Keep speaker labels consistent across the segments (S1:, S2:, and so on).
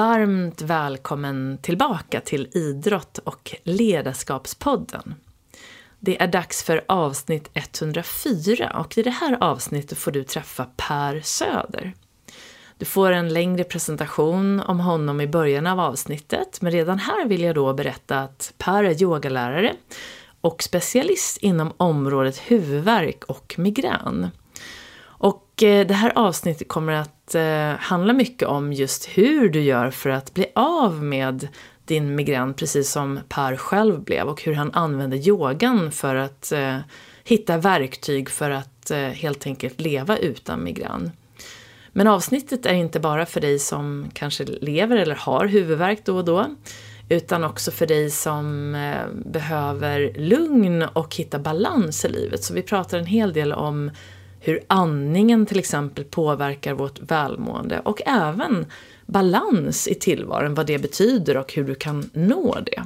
S1: Varmt välkommen tillbaka till Idrott och ledarskapspodden. Det är dags för avsnitt 104 och i det här avsnittet får du träffa Per Söder. Du får en längre presentation om honom i början av avsnittet, men redan här vill jag då berätta att Per är yogalärare och specialist inom området huvudvärk och migrän. Eh, det här avsnittet kommer att eh, handla mycket om just hur du gör för att bli av med din migrän, precis som Per själv blev, och hur han använder yogan för att eh, hitta verktyg för att eh, helt enkelt leva utan migrän. Men avsnittet är inte bara för dig som kanske lever eller har huvudvärk då och då, utan också för dig som behöver lugn och hitta balans i livet. Så vi pratar en hel del om hur andningen till exempel påverkar vårt välmående och även balans i tillvaron, vad det betyder och hur du kan nå det.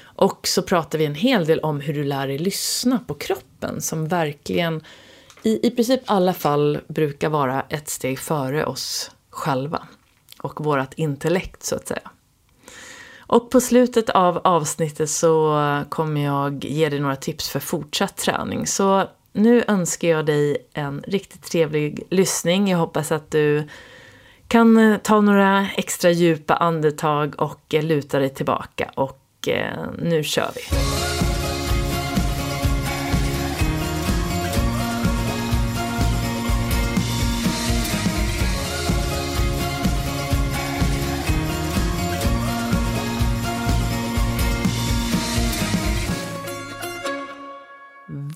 S1: Och så pratar vi en hel del om hur du lär dig lyssna på kroppen som verkligen i, i princip alla fall brukar vara ett steg före oss själva och vårt intellekt så att säga. Och på slutet av avsnittet så kommer jag ge dig några tips för fortsatt träning. Så nu önskar jag dig en riktigt trevlig lyssning. Jag hoppas att du kan eh, ta några extra djupa andetag och eh, luta dig tillbaka. Och eh, nu kör vi!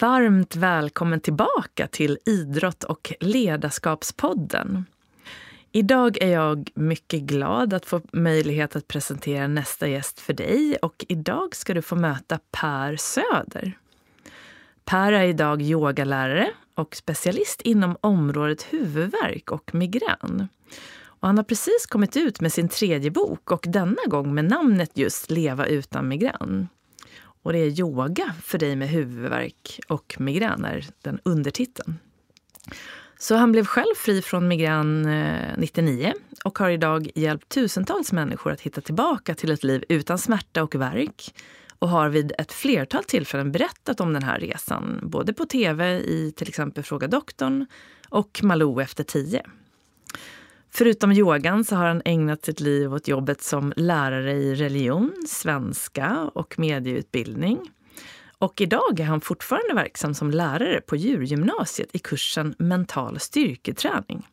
S1: Varmt välkommen tillbaka till Idrott och ledarskapspodden. Idag är jag mycket glad att få möjlighet att presentera nästa gäst för dig och idag ska du få möta Per Söder. Per är idag yogalärare och specialist inom området huvudvärk och migrän. Och han har precis kommit ut med sin tredje bok och denna gång med namnet just Leva utan migrän. Och det är yoga för dig med huvudvärk och migrän är den undertiteln. Så han blev själv fri från migrän eh, 99 och har idag hjälpt tusentals människor att hitta tillbaka till ett liv utan smärta och värk och har vid ett flertal tillfällen berättat om den här resan, både på tv i till exempel Fråga doktorn och Malou efter tio. Förutom yogan så har han ägnat sitt liv åt jobbet som lärare i religion, svenska och medieutbildning. Och idag är han fortfarande verksam som lärare på djurgymnasiet i kursen mental styrketräning.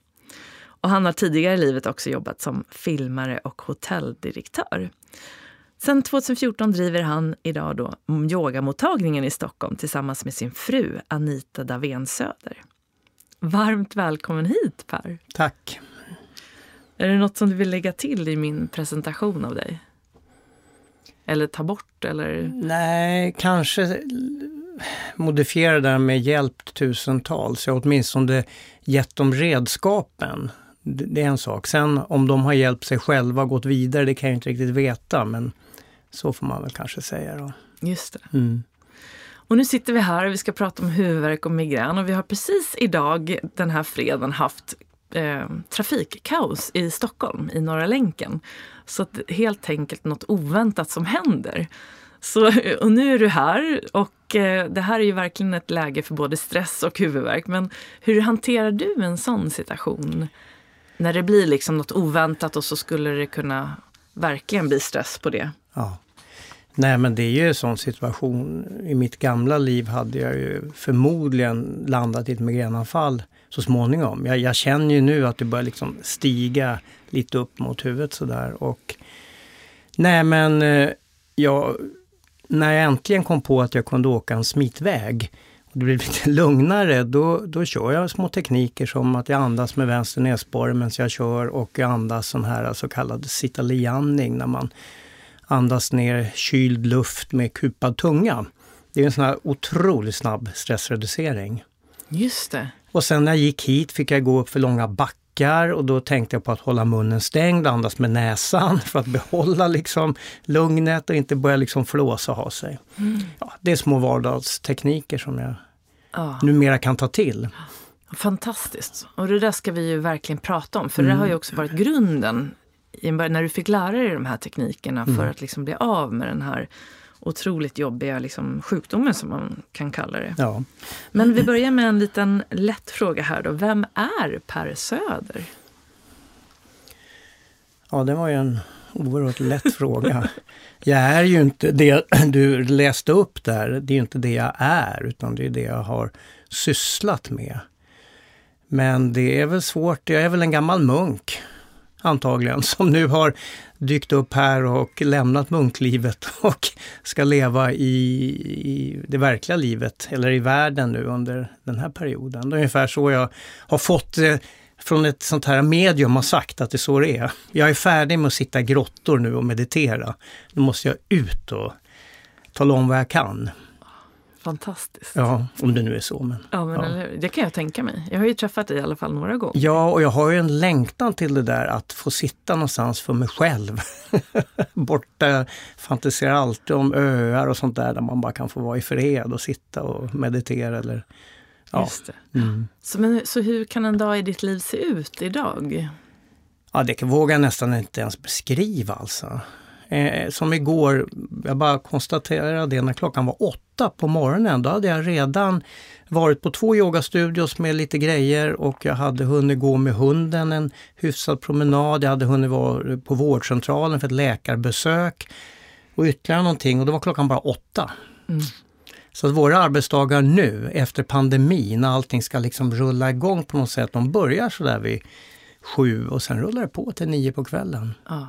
S1: Och han har tidigare i livet också jobbat som filmare och hotelldirektör. Sen 2014 driver han idag då yogamottagningen i Stockholm tillsammans med sin fru Anita Davén Söder. Varmt välkommen hit Per!
S2: Tack!
S1: Är det något som du vill lägga till i min presentation av dig? Eller ta bort eller?
S2: Nej, kanske modifiera det där med hjälpt tusentals. Jag har åtminstone gett dem redskapen. Det är en sak. Sen om de har hjälpt sig själva gått vidare, det kan jag inte riktigt veta. Men så får man väl kanske säga då.
S1: Just det. Mm. Och nu sitter vi här och vi ska prata om huvudvärk och migrän och vi har precis idag den här fredagen haft eh, trafikkaos i Stockholm, i Norra länken. Så att helt enkelt något oväntat som händer. Så, och nu är du här och eh, det här är ju verkligen ett läge för både stress och huvudvärk. Men hur hanterar du en sån situation? När det blir liksom något oväntat och så skulle det kunna verkligen bli stress på det.
S2: Ja. Nej men det är ju en sån situation. I mitt gamla liv hade jag ju förmodligen landat i ett migränanfall så småningom. Jag, jag, känner ju nu att det börjar liksom stiga lite upp mot huvudet sådär. Och, nej men eh, jag, när jag äntligen kom på att jag kunde åka en smitväg och det blev lite lugnare, då, då kör jag små tekniker som att jag andas med vänster näsborre medan jag kör och jag andas sån här så kallad sitaliandning när man andas ner kyld luft med kupad tunga. Det är en sån här otroligt snabb stressreducering.
S1: Just det.
S2: Och sen när jag gick hit fick jag gå upp för långa backar och då tänkte jag på att hålla munnen stängd, andas med näsan för att behålla liksom lugnet och inte börja liksom flåsa och ha sig. Mm. Ja, det är små vardagstekniker som jag ja. numera kan ta till.
S1: Fantastiskt! Och det där ska vi ju verkligen prata om, för mm. det har ju också varit grunden när du fick lära dig de här teknikerna
S2: Mm.
S1: för att liksom bli av med den här otroligt jobbiga liksom, sjukdomen som man kan kalla det.
S2: Ja.
S1: Men vi börjar med en liten lätt fråga här då. Vem är Per Söder?
S2: ja, det var ju en oerhört lätt fråga. Jag är ju inte det du läste upp där, det är ju inte det jag är, utan det är det jag har sysslat med. Men det är väl svårt, jag är väl en gammal munk antagligen, som nu har dykt upp här och lämnat munklivet och ska leva i, i det verkliga livet, eller i världen nu under den här perioden. Det är ungefär så jag har fått eh, från ett sånt här medium har sagt att det är så det är. Jag är färdig med att sitta i grottor nu och meditera. Nu måste jag ut och tala om vad jag kan.
S1: Fantastiskt.
S2: Ja, om det nu är så. Men.
S1: Ja, men
S2: Ja.
S1: Eller, det kan jag tänka mig. Jag har ju träffat dig i alla fall några gånger.
S2: Ja, och jag har ju en längtan till det där att få sitta någonstans för mig själv. Borta, fantiserar alltid om öar och sånt där, där man bara kan få vara i fred och sitta och meditera. Eller, ja.
S1: Just det.
S2: Mm.
S1: Så, men, så hur kan en dag i ditt liv se ut idag?
S2: Ja, det vågar jag nästan inte ens beskriva alltså. Eh, som igår, jag bara konstaterade det när klockan var åtta på morgonen. Då hade jag redan varit på två yogastudios med lite grejer och jag hade hunnit gå med hunden en hyfsad promenad. Jag hade hunnit vara på vårdcentralen för ett läkarbesök och ytterligare någonting och då var klockan bara åtta.
S1: Mm.
S2: Så att våra arbetsdagar nu efter pandemin, när allting ska liksom rulla igång på något sätt, de börjar sådär vid sju och sen rullar det på till nio på kvällen.
S1: Ja.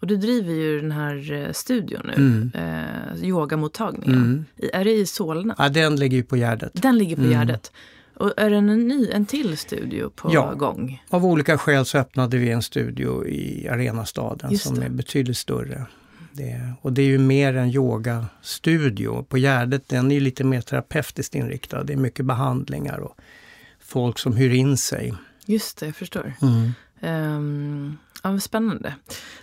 S1: Och du driver ju den här eh, studion nu,
S2: Mm.
S1: eh, yogamottagningen.
S2: Mm.
S1: Är det i Solna?
S2: Ja, den ligger ju på Gärdet.
S1: Den ligger på
S2: Mm.
S1: Gärdet. Och är det en, ny, en till studio på
S2: Ja.
S1: gång?
S2: Av olika skäl så öppnade vi en studio i Arenastaden
S1: Just
S2: som
S1: det.
S2: är betydligt större. Det, och det är ju mer en yogastudio. På Gärdet den är ju lite mer terapeutiskt inriktad. Det är mycket behandlingar och folk som hyr in sig.
S1: Just det, jag förstår.
S2: Mm.
S1: Ehm, ja, spännande.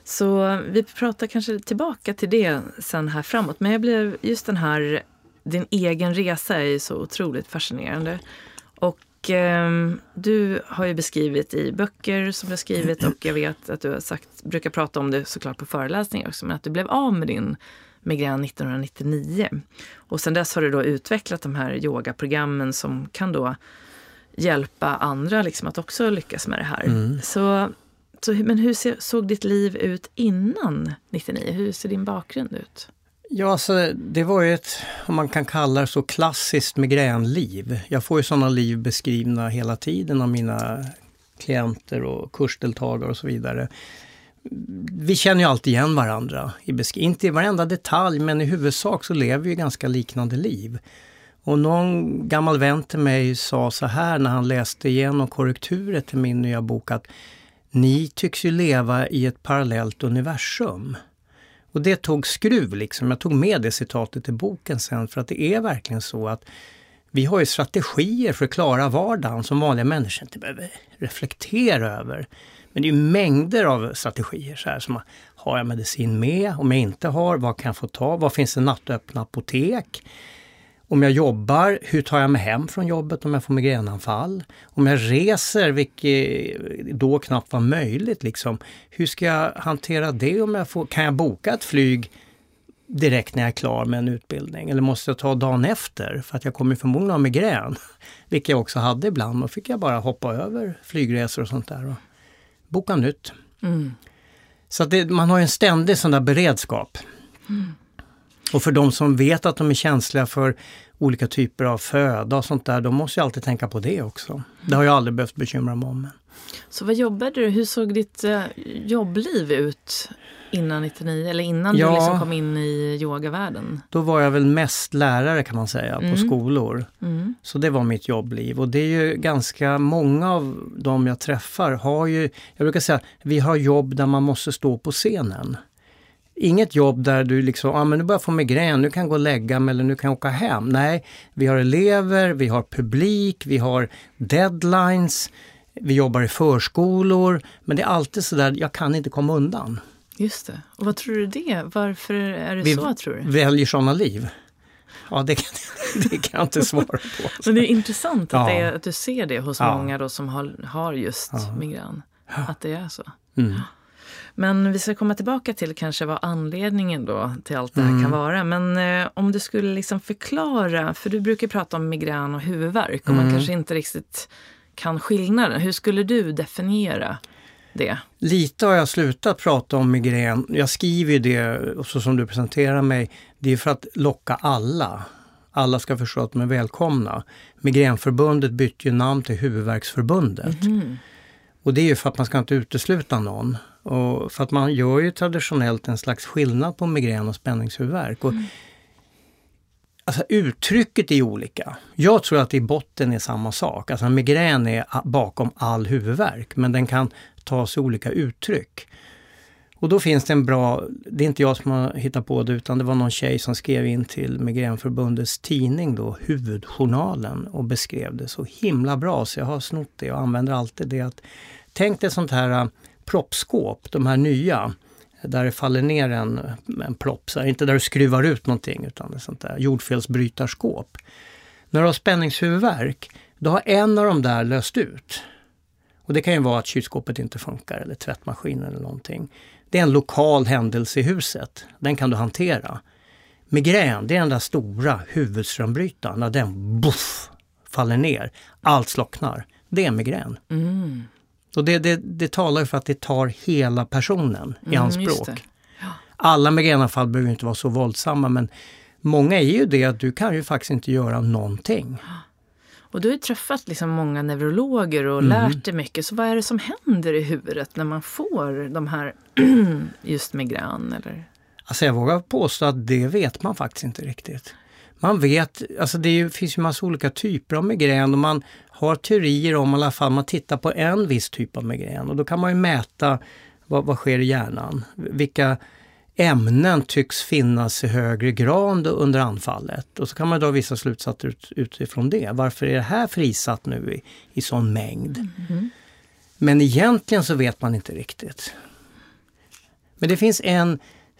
S1: Så vi pratar kanske tillbaka till det sen här framåt. Men jag blev just den här, din egen resa är ju så otroligt fascinerande. Och ehm, du har ju beskrivit i böcker som du har skrivit och jag vet att du har sagt, brukar prata om det såklart på föreläsningar också, men att du blev av med din migrän 1999. Och sen dess har du då utvecklat de här yogaprogrammen som kan då hjälpa andra liksom att också lyckas med det här.
S2: Mm.
S1: Så, så, men hur såg ditt liv ut innan 99? Hur ser din bakgrund ut?
S2: Ja, alltså, det var ju ett, om man kan kalla det så, klassiskt migränliv. Jag får ju sådana liv beskrivna hela tiden av mina klienter och kursdeltagare och så vidare. Vi känner ju alltid igen varandra, i besk- inte i varenda detalj men i huvudsak så lever vi ju ganska liknande liv. Och någon gammal vän till mig sa så här när han läste igenom korrekturet till min nya bok att ni tycks ju leva i ett parallellt universum. Och det tog skruv liksom. Jag tog med det citatet i boken sen för att det är verkligen så att vi har ju strategier för att klara vardagen som vanliga människor inte behöver reflektera över. Men det är ju mängder av strategier. Så här, som har jag medicin med? Om jag inte har, vad kan jag få ta? Var finns det nattöppna apotek? Om jag jobbar, hur tar jag mig hem från jobbet om jag får migränanfall? Om jag reser, vilket då knappt var möjligt, liksom, hur ska jag hantera det? om jag får, Kan jag boka ett flyg direkt när jag är klar med en utbildning? Eller måste jag ta dagen efter? För att jag kommer förmodligen ha migrän, vilket jag också hade ibland. Då fick jag bara hoppa över flygresor och sånt där och boka nytt.
S1: Mm.
S2: Så det, man har ju en ständig sån där beredskap. Och för de som vet att de är känsliga för olika typer av föda och sånt där, de måste ju alltid tänka på det också. Det har jag aldrig behövt bekymra mig om.
S1: Så vad jobbade du? Hur såg ditt eh, jobbliv ut innan 99? Eller innan
S2: Ja.
S1: du liksom kom in i yogavärlden?
S2: Då var jag väl mest lärare kan man säga, på
S1: Mm.
S2: skolor.
S1: Mm.
S2: Så det var mitt jobbliv och det är ju ganska många av de jag träffar har ju, jag brukar säga, vi har jobb där man måste stå på scenen. Inget jobb där du liksom, ah, men nu börjar jag få migrän, nu kan jag gå och lägga mig eller nu kan jag åka hem. Nej, vi har elever, vi har publik, vi har deadlines, vi jobbar i förskolor. Men det är alltid sådär, jag kan inte komma undan.
S1: Just det. Och vad tror du det? Varför är det
S2: Vi
S1: så tror du?
S2: väljer sådana liv. Ja, det kan, det kan jag inte svara på.
S1: Men det är intressant att,
S2: Ja.
S1: det att du ser det hos
S2: Ja.
S1: många då som har, har just
S2: Ja.
S1: migrän. Att det är så.
S2: Mm.
S1: Men vi ska komma tillbaka till kanske vad anledningen då till allt det här mm. kan vara. Men eh, om du skulle liksom förklara, för du brukar prata om migrän och huvudvärk och mm. man kanske inte riktigt kan skillnaden. Hur skulle du definiera det?
S2: Lite har jag slutat prata om migrän. Jag skriver det, så som du presenterar mig, det är för att locka alla. Alla ska förstå att de är välkomna. Migränförbundet bytte ju namn till Huvudvärksförbundet. Mm. Och det är ju för att man ska inte utesluta någon. Och för att man gör ju traditionellt en slags skillnad på migrän och spänningshuvudvärk. Och mm. Alltså uttrycket är olika. Jag tror att det i botten är samma sak. Alltså migrän är bakom all huvudvärk men den kan ta sig olika uttryck. Och då finns det en bra, det är inte jag som har hittat på det utan det var någon tjej som skrev in till Migränförbundets tidning då, Huvudjournalen och beskrev det så himla bra så jag har snott det och använder alltid det. att Tänk dig sånt här proppskåp, de här nya, där det faller ner en, en propp, så här, inte där du skruvar ut någonting utan det sånt där jordfelsbrytarskåp. När du har spänningshuvudvärk, då har en av de där löst ut. Och det kan ju vara att kylskåpet inte funkar eller tvättmaskinen eller någonting. Det är en lokal händelse i huset. Den kan du hantera. Migrän, det är den där stora huvudströmbrytaren. När den buff, faller ner, allt slocknar. Det är migrän. Mm. Och det, det, det talar för att det tar hela personen i mm, anspråk. Ja. Alla migränanfall behöver inte vara så våldsamma men många är ju det att du kan ju faktiskt inte göra någonting.
S1: Och du har ju träffat liksom många neurologer och mm. lärt dig mycket. Så vad är det som händer i huvudet när man får de här just migrän? Eller?
S2: Alltså jag vågar påstå att det vet man faktiskt inte riktigt. Man vet, alltså det finns ju massa olika typer av migrän och man har teorier om i alla fall, man tittar på en viss typ av migrän och då kan man ju mäta vad, vad sker i hjärnan. Vilka ämnen tycks finnas i högre grad under anfallet. Och så kan man dra vissa slutsatser ut, utifrån det. Varför är det här frisatt nu i, i sån mängd? Mm. Men egentligen så vet man inte riktigt. Men det finns en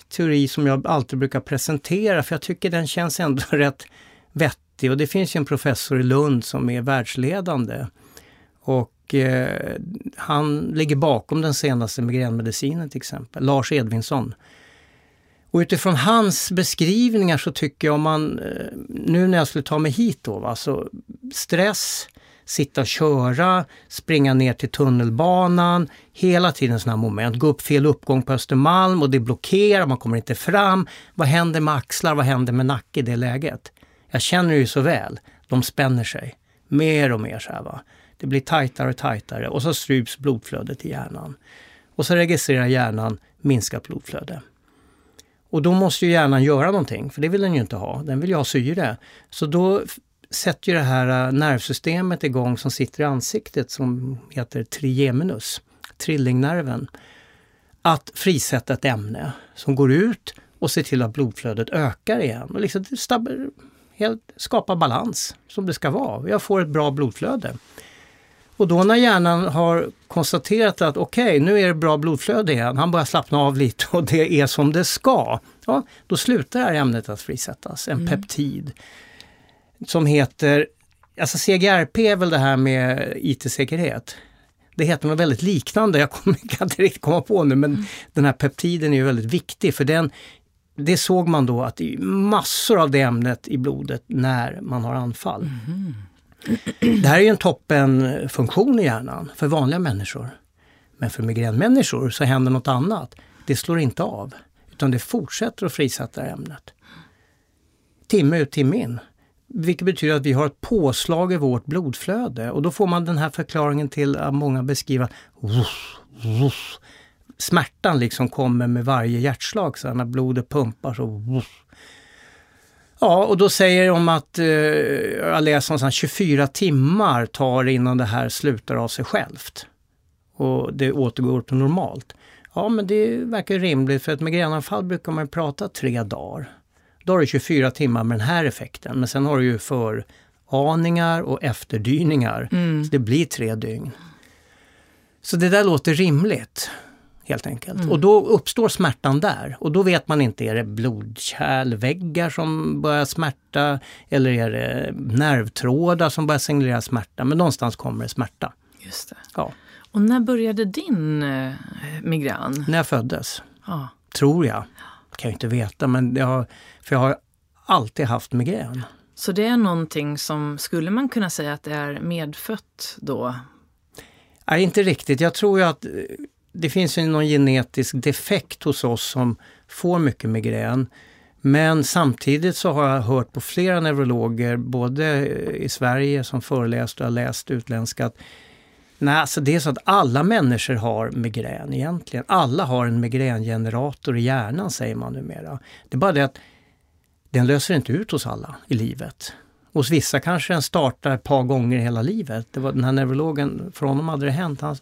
S2: teori som jag alltid brukar presentera för jag tycker den känns ändå rätt vettig. Och det finns en professor i Lund som är världsledande. Och eh, han ligger bakom den senaste migränmedicinen till exempel, Lars Edvinsson. Och utifrån hans beskrivningar så tycker jag om man, eh, nu när jag skulle ta mig hit då, va, så stress, sitta och köra, springa ner till tunnelbanan, hela tiden sådana moment. Gå upp fel uppgång på Östermalm och det blockerar, man kommer inte fram. Vad händer med axlar, vad händer med nacke i det läget? Jag känner ju så väl, de spänner sig mer och mer så här va. Det blir tajtare och tajtare och så stryps blodflödet i hjärnan. Och så registrerar hjärnan minskat blodflöde. Och då måste ju hjärnan göra någonting, för det vill den ju inte ha. Den vill ju ha syre. Så då sätter ju det här äh, nervsystemet igång som sitter i ansiktet som heter trigeminus, trillingnerven, att frisätta ett ämne som går ut och ser till att blodflödet ökar igen. Och liksom helt, skapa balans som det ska vara. Jag får ett bra blodflöde. Och då när hjärnan har konstaterat att okej, okay, nu är det bra blodflöde igen, han börjar slappna av lite och det är som det ska. Ja, då slutar det här ämnet att frisättas, en mm. peptid som heter, alltså CGRP är väl det här med IT-säkerhet. Det heter något väldigt liknande, jag kan inte riktigt komma på nu, men mm. den här peptiden är ju väldigt viktig för den det såg man då att det är massor av det ämnet i blodet när man har anfall. Mm. Det här är ju en toppenfunktion i hjärnan för vanliga människor. Men för migränmänniskor så händer något annat. Det slår inte av, utan det fortsätter att frisätta ämnet. Timme ut, timme in. Vilket betyder att vi har ett påslag i vårt blodflöde och då får man den här förklaringen till att många beskriver wuff, wuff. Smärtan liksom kommer med varje hjärtslag, så när blodet pumpar så. Ja, och då säger de att, eh, jag läser någonstans, 24 timmar tar innan det här slutar av sig självt. Och det återgår till normalt. Ja, men det verkar rimligt för ett migränanfall brukar man prata tre dagar. Då har du 24 timmar med den här effekten, men sen har du ju föraningar och efterdyningar. Mm. Så det blir tre dygn. Så det där låter rimligt helt enkelt. Mm. Och då uppstår smärtan där och då vet man inte, är det blodkärlväggar som börjar smärta eller är det nervtrådar som börjar signalera smärta? Men någonstans kommer det smärta.
S1: Just det.
S2: Ja.
S1: Och när började din eh, migrän?
S2: När jag föddes,
S1: Ja.
S2: tror jag. kan jag inte veta, men jag, har- för jag har alltid haft migrän.
S1: Så det är någonting som, skulle man kunna säga att det är medfött då?
S2: Nej, inte riktigt. Jag tror ju att det finns ju någon genetisk defekt hos oss som får mycket migrän. Men samtidigt så har jag hört på flera neurologer, både i Sverige som föreläst och har läst utländska, att nej, alltså det är så att alla människor har migrän egentligen. Alla har en migrängenerator i hjärnan säger man numera. Det är bara det att den löser inte ut hos alla i livet. Hos vissa kanske den startar ett par gånger i hela livet. Det var den här neurologen, för honom hade det hänt. Han,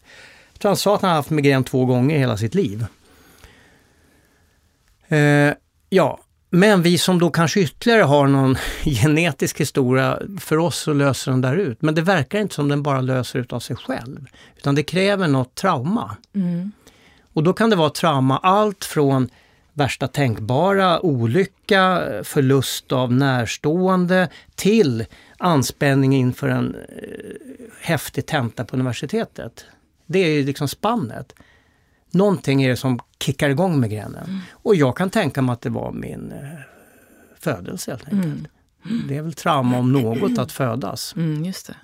S2: tror han sa att han haft migrän två gånger i hela sitt liv. Eh, ja, men vi som då kanske ytterligare har någon genetisk historia, för oss så löser den där ut. Men det verkar inte som den bara löser ut av sig själv. Utan det kräver något trauma.
S1: Mm.
S2: Och då kan det vara trauma allt från värsta tänkbara olycka, förlust av närstående till anspänning inför en eh, häftig tenta på universitetet. Det är liksom spannet. Någonting är det som kickar igång migränen. Och jag kan tänka mig att det var min eh, födelse helt enkelt. Det är väl trauma om något att födas.
S1: Mm, just det.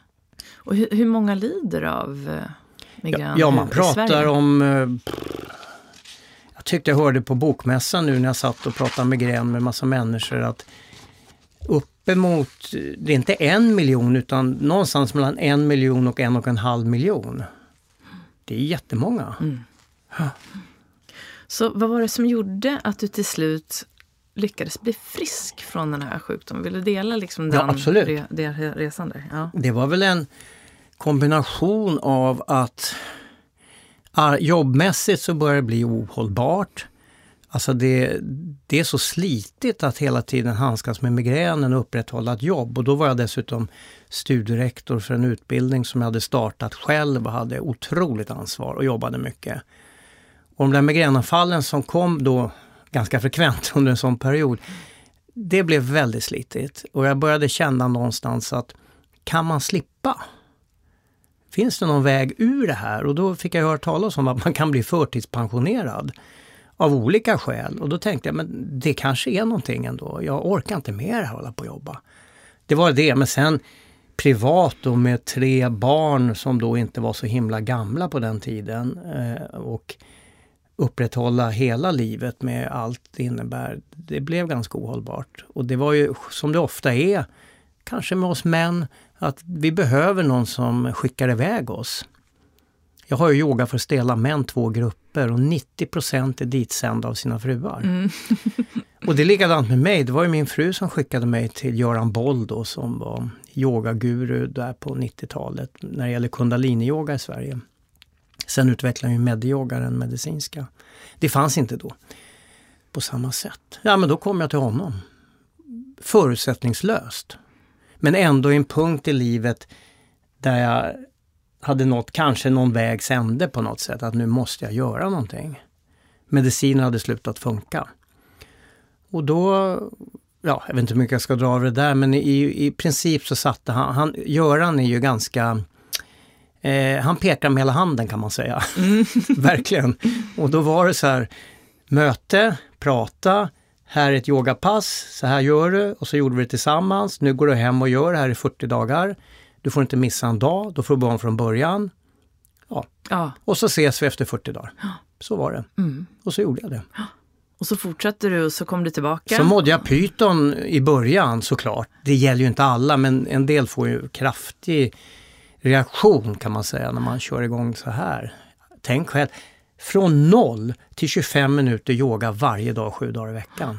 S1: Och hur, hur många lider av eh, migrän
S2: Ja, man
S1: i
S2: pratar om... eh, Jag tyckte jag hörde på bokmässan nu när jag satt och pratade migrän med massa människor att uppemot, det är inte en miljon utan någonstans mellan en miljon och en och en halv miljon. Det är jättemånga.
S1: Mm. Så vad var det som gjorde att du till slut lyckades bli frisk från den här sjukdomen? Vill du dela liksom
S2: Ja,
S1: den
S2: absolut.
S1: Re, den resan där? Ja.
S2: Det var väl en kombination av att ah, jobbmässigt så börjar det bli ohållbart. Alltså det, det är så slitigt att hela tiden handskas med migränen och upprätthålla ett jobb. Och då var jag dessutom studierektor för en utbildning som jag hade startat själv och hade otroligt ansvar och jobbade mycket. Och de där migränanfallen som kom då ganska frekvent under en sån period, det blev väldigt slitigt. Och jag började känna någonstans att kan man slippa? Finns det någon väg ur det här? Och då fick jag höra talas om att man kan bli förtidspensionerad av olika skäl. Och då tänkte jag, men det kanske är någonting ändå. Jag orkar inte mer hålla på och jobba. Det var det, men sen privat då med tre barn som då inte var så himla gamla på den tiden. Eh, och upprätthålla hela livet med allt det innebär. Det blev ganska ohållbart. Och det var ju som det ofta är, kanske med oss män, att vi behöver någon som skickar iväg oss. Jag har ju yoga för stela män, två grupper och 90% är ditsända av sina fruar.
S1: Mm.
S2: Och det är likadant med mig. Det var ju min fru som skickade mig till Göran Boll då som var yogaguru där på 90-talet när det gäller kundalini-yoga i Sverige. Sen utvecklade ju medyoga den medicinska. Det fanns inte då på samma sätt. Ja men då kom jag till honom. Förutsättningslöst. Men ändå i en punkt i livet där jag hade nått kanske någon vägs ände på något sätt. Att nu måste jag göra någonting. Medicinen hade slutat funka. Och då, ja, jag vet inte hur mycket jag ska dra av det där, men i, i princip så satte han, han, Göran är ju ganska Eh, han pekar med hela handen kan man säga. Verkligen. Och då var det så här, möte, prata, här är ett yogapass, så här gör du och så gjorde vi det tillsammans. Nu går du hem och gör det här i 40 dagar. Du får inte missa en dag, då får du om från början.
S1: Ja.
S2: Och så ses vi efter 40 dagar. Så var det.
S1: Mm.
S2: Och så gjorde jag det.
S1: Och så fortsatte du och så kom du tillbaka.
S2: Så mådde jag pyton i början såklart. Det gäller ju inte alla men en del får ju kraftig reaktion kan man säga när man kör igång så här. Tänk själv, från noll till 25 minuter yoga varje dag, sju dagar i veckan.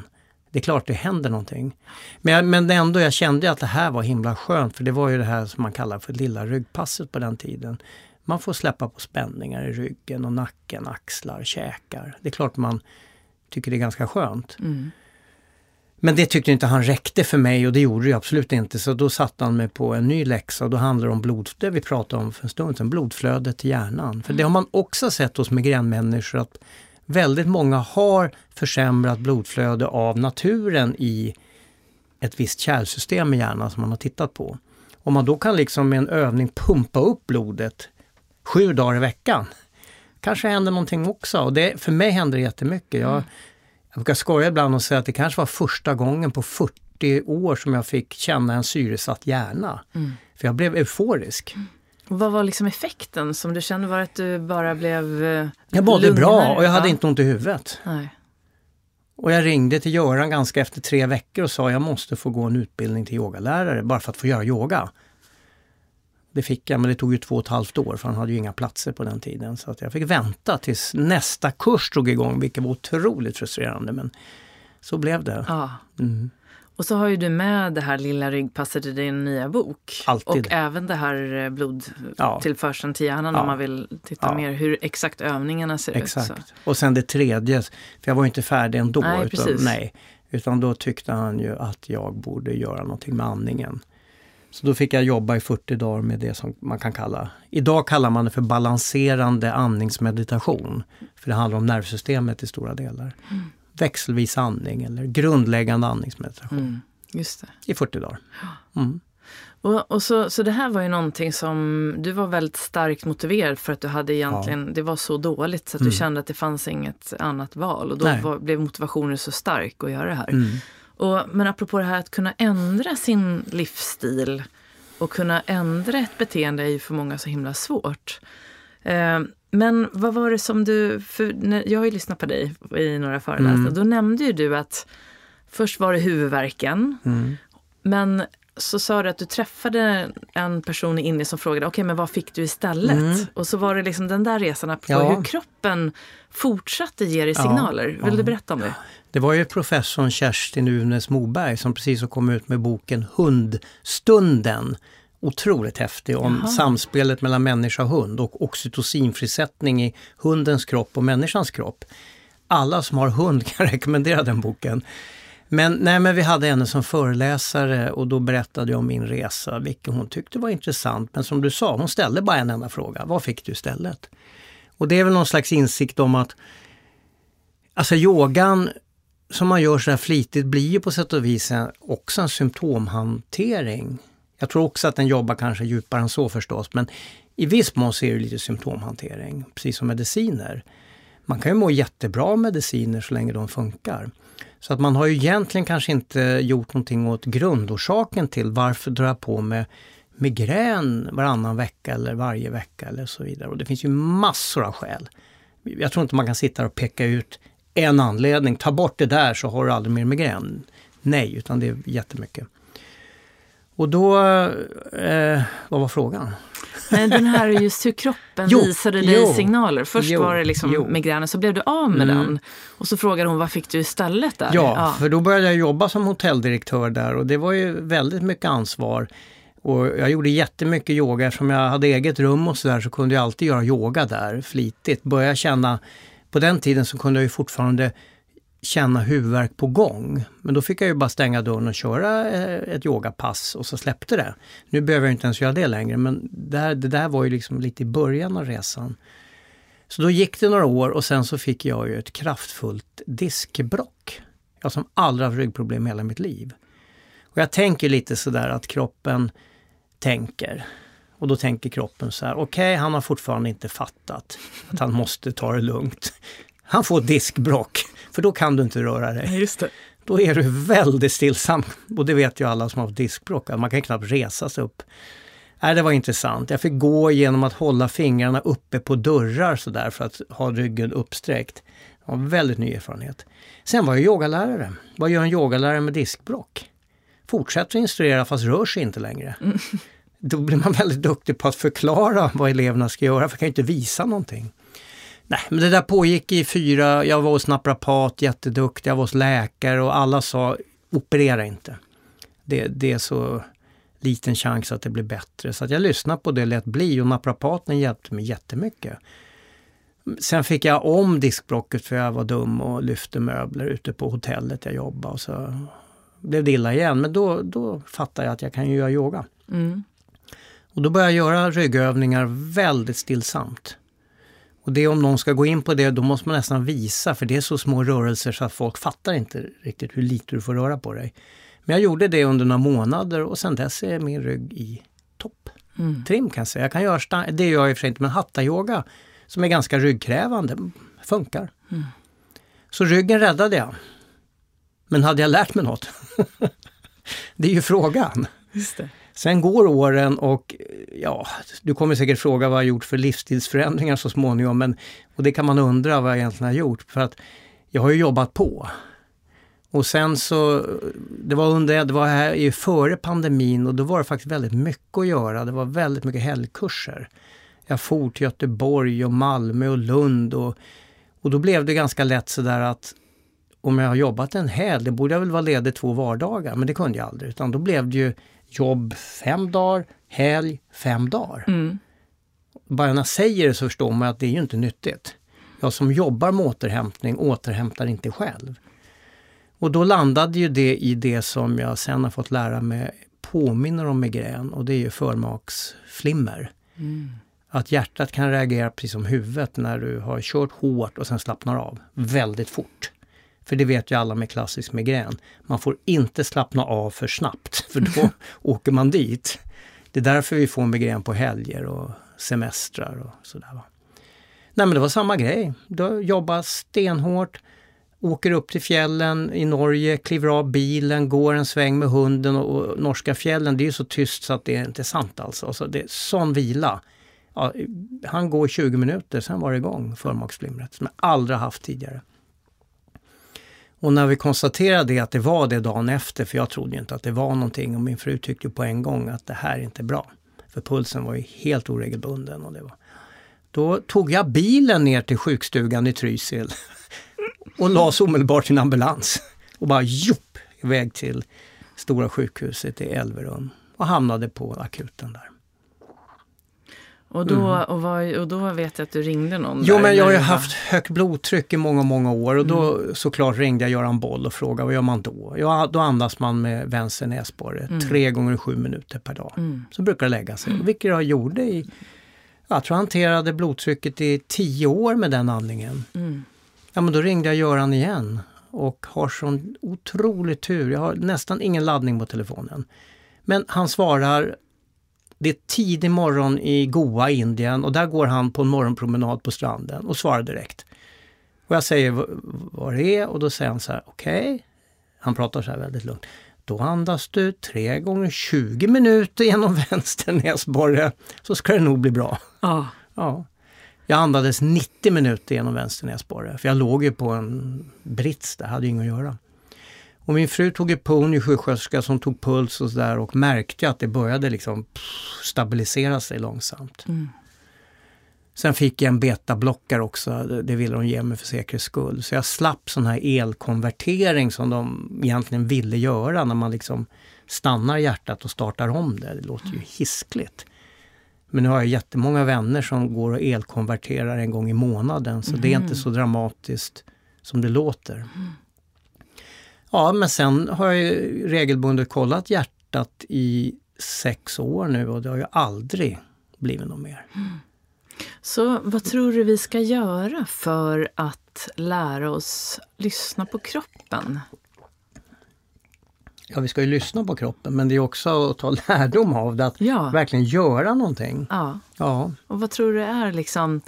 S2: Det är klart det händer någonting. Men, jag, men ändå, jag kände att det här var himla skönt för det var ju det här som man kallar för lilla ryggpasset på den tiden. Man får släppa på spänningar i ryggen och nacken, axlar, käkar. Det är klart man tycker det är ganska skönt.
S1: Mm.
S2: Men det tyckte inte han räckte för mig och det gjorde det absolut inte. Så då satte han mig på en ny läxa och då handlar det om blod, det vi pratade om för en stund sedan, blodflödet till hjärnan. För det har man också sett hos migränmänniskor att väldigt många har försämrat blodflöde av naturen i ett visst kärlsystem i hjärnan som man har tittat på. Om man då kan liksom med en övning pumpa upp blodet sju dagar i veckan. Kanske händer någonting också. Och det, för mig händer det jättemycket. Jag, jag brukar skoja ibland och säga att det kanske var första gången på 40 år som jag fick känna en syresatt hjärna.
S1: Mm.
S2: För jag blev euforisk.
S1: Och vad var liksom effekten som du kände? Var att du bara blev eh,
S2: Jag mådde
S1: lugnare?
S2: bra och jag hade inte ont i huvudet.
S1: Nej.
S2: Och jag ringde till Göran ganska efter tre veckor och sa jag måste få gå en utbildning till yogalärare bara för att få göra yoga. Det fick jag, men det tog ju två och ett halvt år för han hade ju inga platser på den tiden. Så att jag fick vänta tills nästa kurs drog igång, vilket var otroligt frustrerande. Men så blev det.
S1: Ja.
S2: Mm.
S1: Och så har ju du med det här lilla ryggpasset i din nya bok.
S2: Alltid.
S1: Och även det här eh,
S2: Ja.
S1: blodtillförseln till hjärnan
S2: Ja.
S1: om man vill titta
S2: Ja.
S1: mer hur exakt övningarna ser ut. Så.
S2: Exakt. Och sen det tredje, för jag var ju inte färdig ändå.
S1: Nej,
S2: utan,
S1: precis.
S2: nej, utan då tyckte han ju att jag borde göra någonting med andningen. Så då fick jag jobba i 40 dagar med det som man kan kalla, idag kallar man det för balanserande andningsmeditation. För det handlar om nervsystemet i stora delar. Växelvis andning eller grundläggande andningsmeditation
S1: Mm, just det.
S2: i 40 dagar. Mm.
S1: Och, och så, så det här var ju någonting som du var väldigt starkt motiverad för att du hade egentligen, det var så dåligt så att du
S2: Mm.
S1: kände att det fanns inget annat val och då var, blev motivationen så stark att göra det här.
S2: Mm.
S1: Och, men apropå det här att kunna ändra sin livsstil och kunna ändra ett beteende är ju för många så himla svårt. Eh, men vad var det som du, för jag har ju lyssnat på dig i några föreläsningar,
S2: Mm.
S1: då nämnde ju du att först var det huvudvärken,
S2: Mm.
S1: men så sa du att du träffade en person i Indien som frågade, okej men vad fick du istället?
S2: Mm.
S1: Och så var det liksom den där resan apropå
S2: Ja.
S1: hur kroppen fortsatte ge dig
S2: Ja,
S1: signaler. Vill
S2: ja.
S1: du berätta om det?
S2: Det var ju professorn Kerstin Unes Moberg som precis har kommit ut med boken Hundstunden. Otroligt häftig om
S1: Jaha.
S2: samspelet mellan människa och hund och oxytocinfrisättning i hundens kropp och människans kropp. Alla som har hund kan rekommendera den boken. Men, nej, men vi hade henne som föreläsare och då berättade jag om min resa, vilket hon tyckte var intressant. Men som du sa, hon ställde bara en enda fråga. Vad fick du istället? Och det är väl någon slags insikt om att Alltså yogan som man gör så här flitigt blir ju på sätt och vis också en symptomhantering. Jag tror också att den jobbar kanske djupare än så förstås, men i viss mån så är det lite symptomhantering, precis som mediciner. Man kan ju må jättebra av mediciner så länge de funkar. Så att man har ju egentligen kanske inte gjort någonting åt grundorsaken till varför drar jag på med migrän varannan vecka eller varje vecka eller så vidare. Och det finns ju massor av skäl. Jag tror inte man kan sitta och peka ut en anledning. Ta bort det där så har du aldrig mer migrän. Nej, utan det är jättemycket. Och då, eh, vad var frågan?
S1: Nej, den här är just hur kroppen
S2: Jo,
S1: visade dig
S2: jo,
S1: signaler. Först
S2: jo,
S1: var det liksom
S2: jo.
S1: migränen, så blev du av med
S2: Mm.
S1: den. Och så frågade hon, vad fick du istället där?
S2: Ja, för då började jag jobba som hotelldirektör där och det var ju väldigt mycket ansvar. Och jag gjorde jättemycket yoga eftersom jag hade eget rum och sådär så kunde jag alltid göra yoga där flitigt. Började känna, på den tiden så kunde jag ju fortfarande känna huvudvärk på gång. Men då fick jag ju bara stänga dörren och köra eh, ett yogapass och så släppte det. Nu behöver jag inte ens göra det längre men det, här, det där var ju liksom lite i början av resan. Så då gick det några år och sen så fick jag ju ett kraftfullt diskbrock. Jag har som aldrig haft ryggproblem i hela mitt liv. Och jag tänker lite sådär att kroppen tänker. Och då tänker kroppen så här, okej han har fortfarande inte fattat att han måste ta det lugnt. Han får diskbrock, för då kan du inte röra dig.
S1: just det.
S2: Då är du väldigt stillsam. Och det vet ju alla som har diskbråck, man kan knappt resa sig upp. Nej, det var intressant. Jag fick gå genom att hålla fingrarna uppe på dörrar sådär för att ha ryggen uppsträckt. Det var en väldigt ny erfarenhet. Sen var jag yogalärare. Vad gör en yogalärare med diskbråck? Fortsätter instruera fast rör sig inte längre. Då blir man väldigt duktig på att förklara vad eleverna ska göra, för jag kan ju inte visa någonting. Nej, men det där pågick i fyra, jag var hos naprapat, jätteduktig, jag var hos läkare och alla sa operera inte. Det, det är så liten chans att det blir bättre. Så jag lyssnade på det, lät bli och naprapaten hjälpte mig jättemycket. Sen fick jag om diskbråcket för jag var dum och lyfte möbler ute på hotellet jag jobbade. Och så blev det illa igen, men då, då fattade jag att jag kan ju göra yoga.
S1: Mm.
S2: Och då började jag göra ryggövningar väldigt stillsamt. Och det om någon ska gå in på det, då måste man nästan visa, för det är så små rörelser så att folk fattar inte riktigt hur lite du får röra på dig. Men jag gjorde det under några månader och sen dess är min rygg i topp. Mm. Trim kan jag säga. Jag kan göra det gör jag i och för sig inte, men hatta-yoga som är ganska ryggkrävande funkar. Mm. Så ryggen räddade jag. Men hade jag lärt mig något? det är ju frågan. Sen går åren och ja, du kommer säkert fråga vad jag gjort för livsstilsförändringar så småningom. Men, och det kan man undra vad jag egentligen har gjort. För att jag har ju jobbat på. Och sen så, det var under, det var här före pandemin och då var det faktiskt väldigt mycket att göra. Det var väldigt mycket helgkurser. Jag for till Göteborg och Malmö och Lund och, och då blev det ganska lätt sådär att om jag har jobbat en helg, det borde jag väl vara ledig två vardagar, men det kunde jag aldrig. Utan då blev det ju jobb fem dagar, helg fem dagar. Mm. Bara när jag säger det så förstår man att det är ju inte nyttigt. Jag som jobbar med återhämtning återhämtar inte själv. Och då landade ju det i det som jag sen har fått lära mig påminner om migrän och det är ju förmaksflimmer. Mm. Att hjärtat kan reagera precis som huvudet när du har kört hårt och sen slappnar av väldigt fort. För det vet ju alla med klassisk migrän. Man får inte slappna av för snabbt för då åker man dit. Det är därför vi får migrän på helger och semestrar och sådär. Nej men det var samma grej. Då jobbar stenhårt, åker upp till fjällen i Norge, kliver av bilen, går en sväng med hunden och, och norska fjällen, det är så tyst så att det är inte sant alltså. alltså det är sån vila. Ja, han går 20 minuter, sen var det igång, förmaksflimret, som jag aldrig haft tidigare. Och när vi konstaterade att det var det dagen efter, för jag trodde inte att det var någonting och min fru tyckte på en gång att det här är inte bra. För pulsen var ju helt oregelbunden. Och det var. Då tog jag bilen ner till sjukstugan i Trysil och lades omedelbart i en ambulans. Och bara jopp, iväg till Stora sjukhuset i Elverum och hamnade på akuten där.
S1: Och då, mm. och, var, och då vet jag att du ringde någon?
S2: Jo, men jag har ju haft högt blodtryck i många, många år och då mm. såklart ringde jag Göran Boll och frågade vad gör man då? Ja, då andas man med vänster näsborre mm. tre gånger sju minuter per dag. Mm. Så brukar det lägga sig, mm. vilket jag gjorde i, jag tror jag hanterade blodtrycket i tio år med den andningen. Mm. Ja, men då ringde jag Göran igen och har sån otrolig tur. Jag har nästan ingen laddning på telefonen. Men han svarar det är tidig morgon i Goa, Indien och där går han på en morgonpromenad på stranden och svarar direkt. Och jag säger vad det är och då säger han så här, okej. Okay. Han pratar så här väldigt lugnt. Då andas du tre gånger 20 minuter genom vänster näsborre så ska det nog bli bra. Ah. Ja. Jag andades 90 minuter genom vänster näsborre för jag låg ju på en brits där, hade inget att göra. Och min fru tog ett en sjuksköterska som tog puls och sådär och märkte att det började liksom stabilisera sig långsamt. Mm. Sen fick jag en betablockare också, det ville de ge mig för säkerhets skull. Så jag slapp sån här elkonvertering som de egentligen ville göra när man liksom stannar hjärtat och startar om det. Det låter ju hiskligt. Men nu har jag jättemånga vänner som går och elkonverterar en gång i månaden så mm. det är inte mm. så dramatiskt som det låter. Mm. Ja, men sen har jag regelbundet kollat hjärtat i sex år nu och det har ju aldrig blivit något mer. Mm.
S1: Så vad tror du vi ska göra för att lära oss lyssna på kroppen?
S2: Ja, vi ska ju lyssna på kroppen men det är också att ta lärdom av det, att ja. verkligen göra någonting.
S1: Ja. ja. Och vad tror du är liksom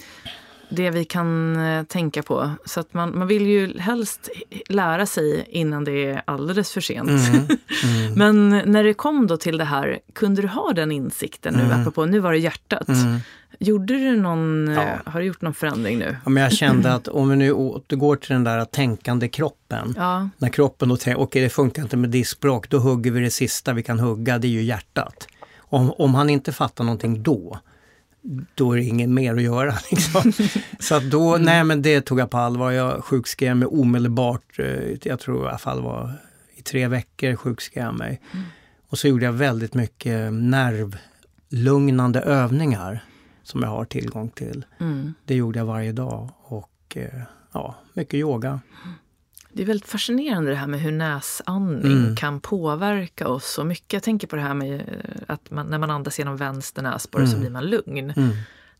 S1: det vi kan eh, tänka på. Så att man, man vill ju helst lära sig innan det är alldeles för sent. Mm. Mm. Men när det kom då till det här, kunde du ha den insikten nu, mm. apropå nu var det hjärtat. Mm. Gjorde du någon, ja. Eh, har du gjort någon förändring nu?
S2: Ja, men jag kände att om vi nu återgår till den där tänkande kroppen. Ja. När kroppen då tänker, okej okay, det funkar inte med diskbråck, då hugger vi det sista vi kan hugga, det är ju hjärtat. Om, om han inte fattar någonting då, då är det inget mer att göra. Liksom. Så att då, mm. nej men det tog jag på allvar. Jag sjukskrev mig omedelbart. Eh, jag tror i alla fall var i tre veckor sjukskrev jag mig. Mm. Och så gjorde jag väldigt mycket nervlugnande övningar som jag har tillgång till. Mm. Det gjorde jag varje dag och eh, ja, mycket yoga.
S1: Det är väldigt fascinerande det här med hur näsandning mm. kan påverka oss så mycket. Jag tänker på det här med eh, att man, när man andas genom vänster näsborre mm. så blir man lugn. Mm.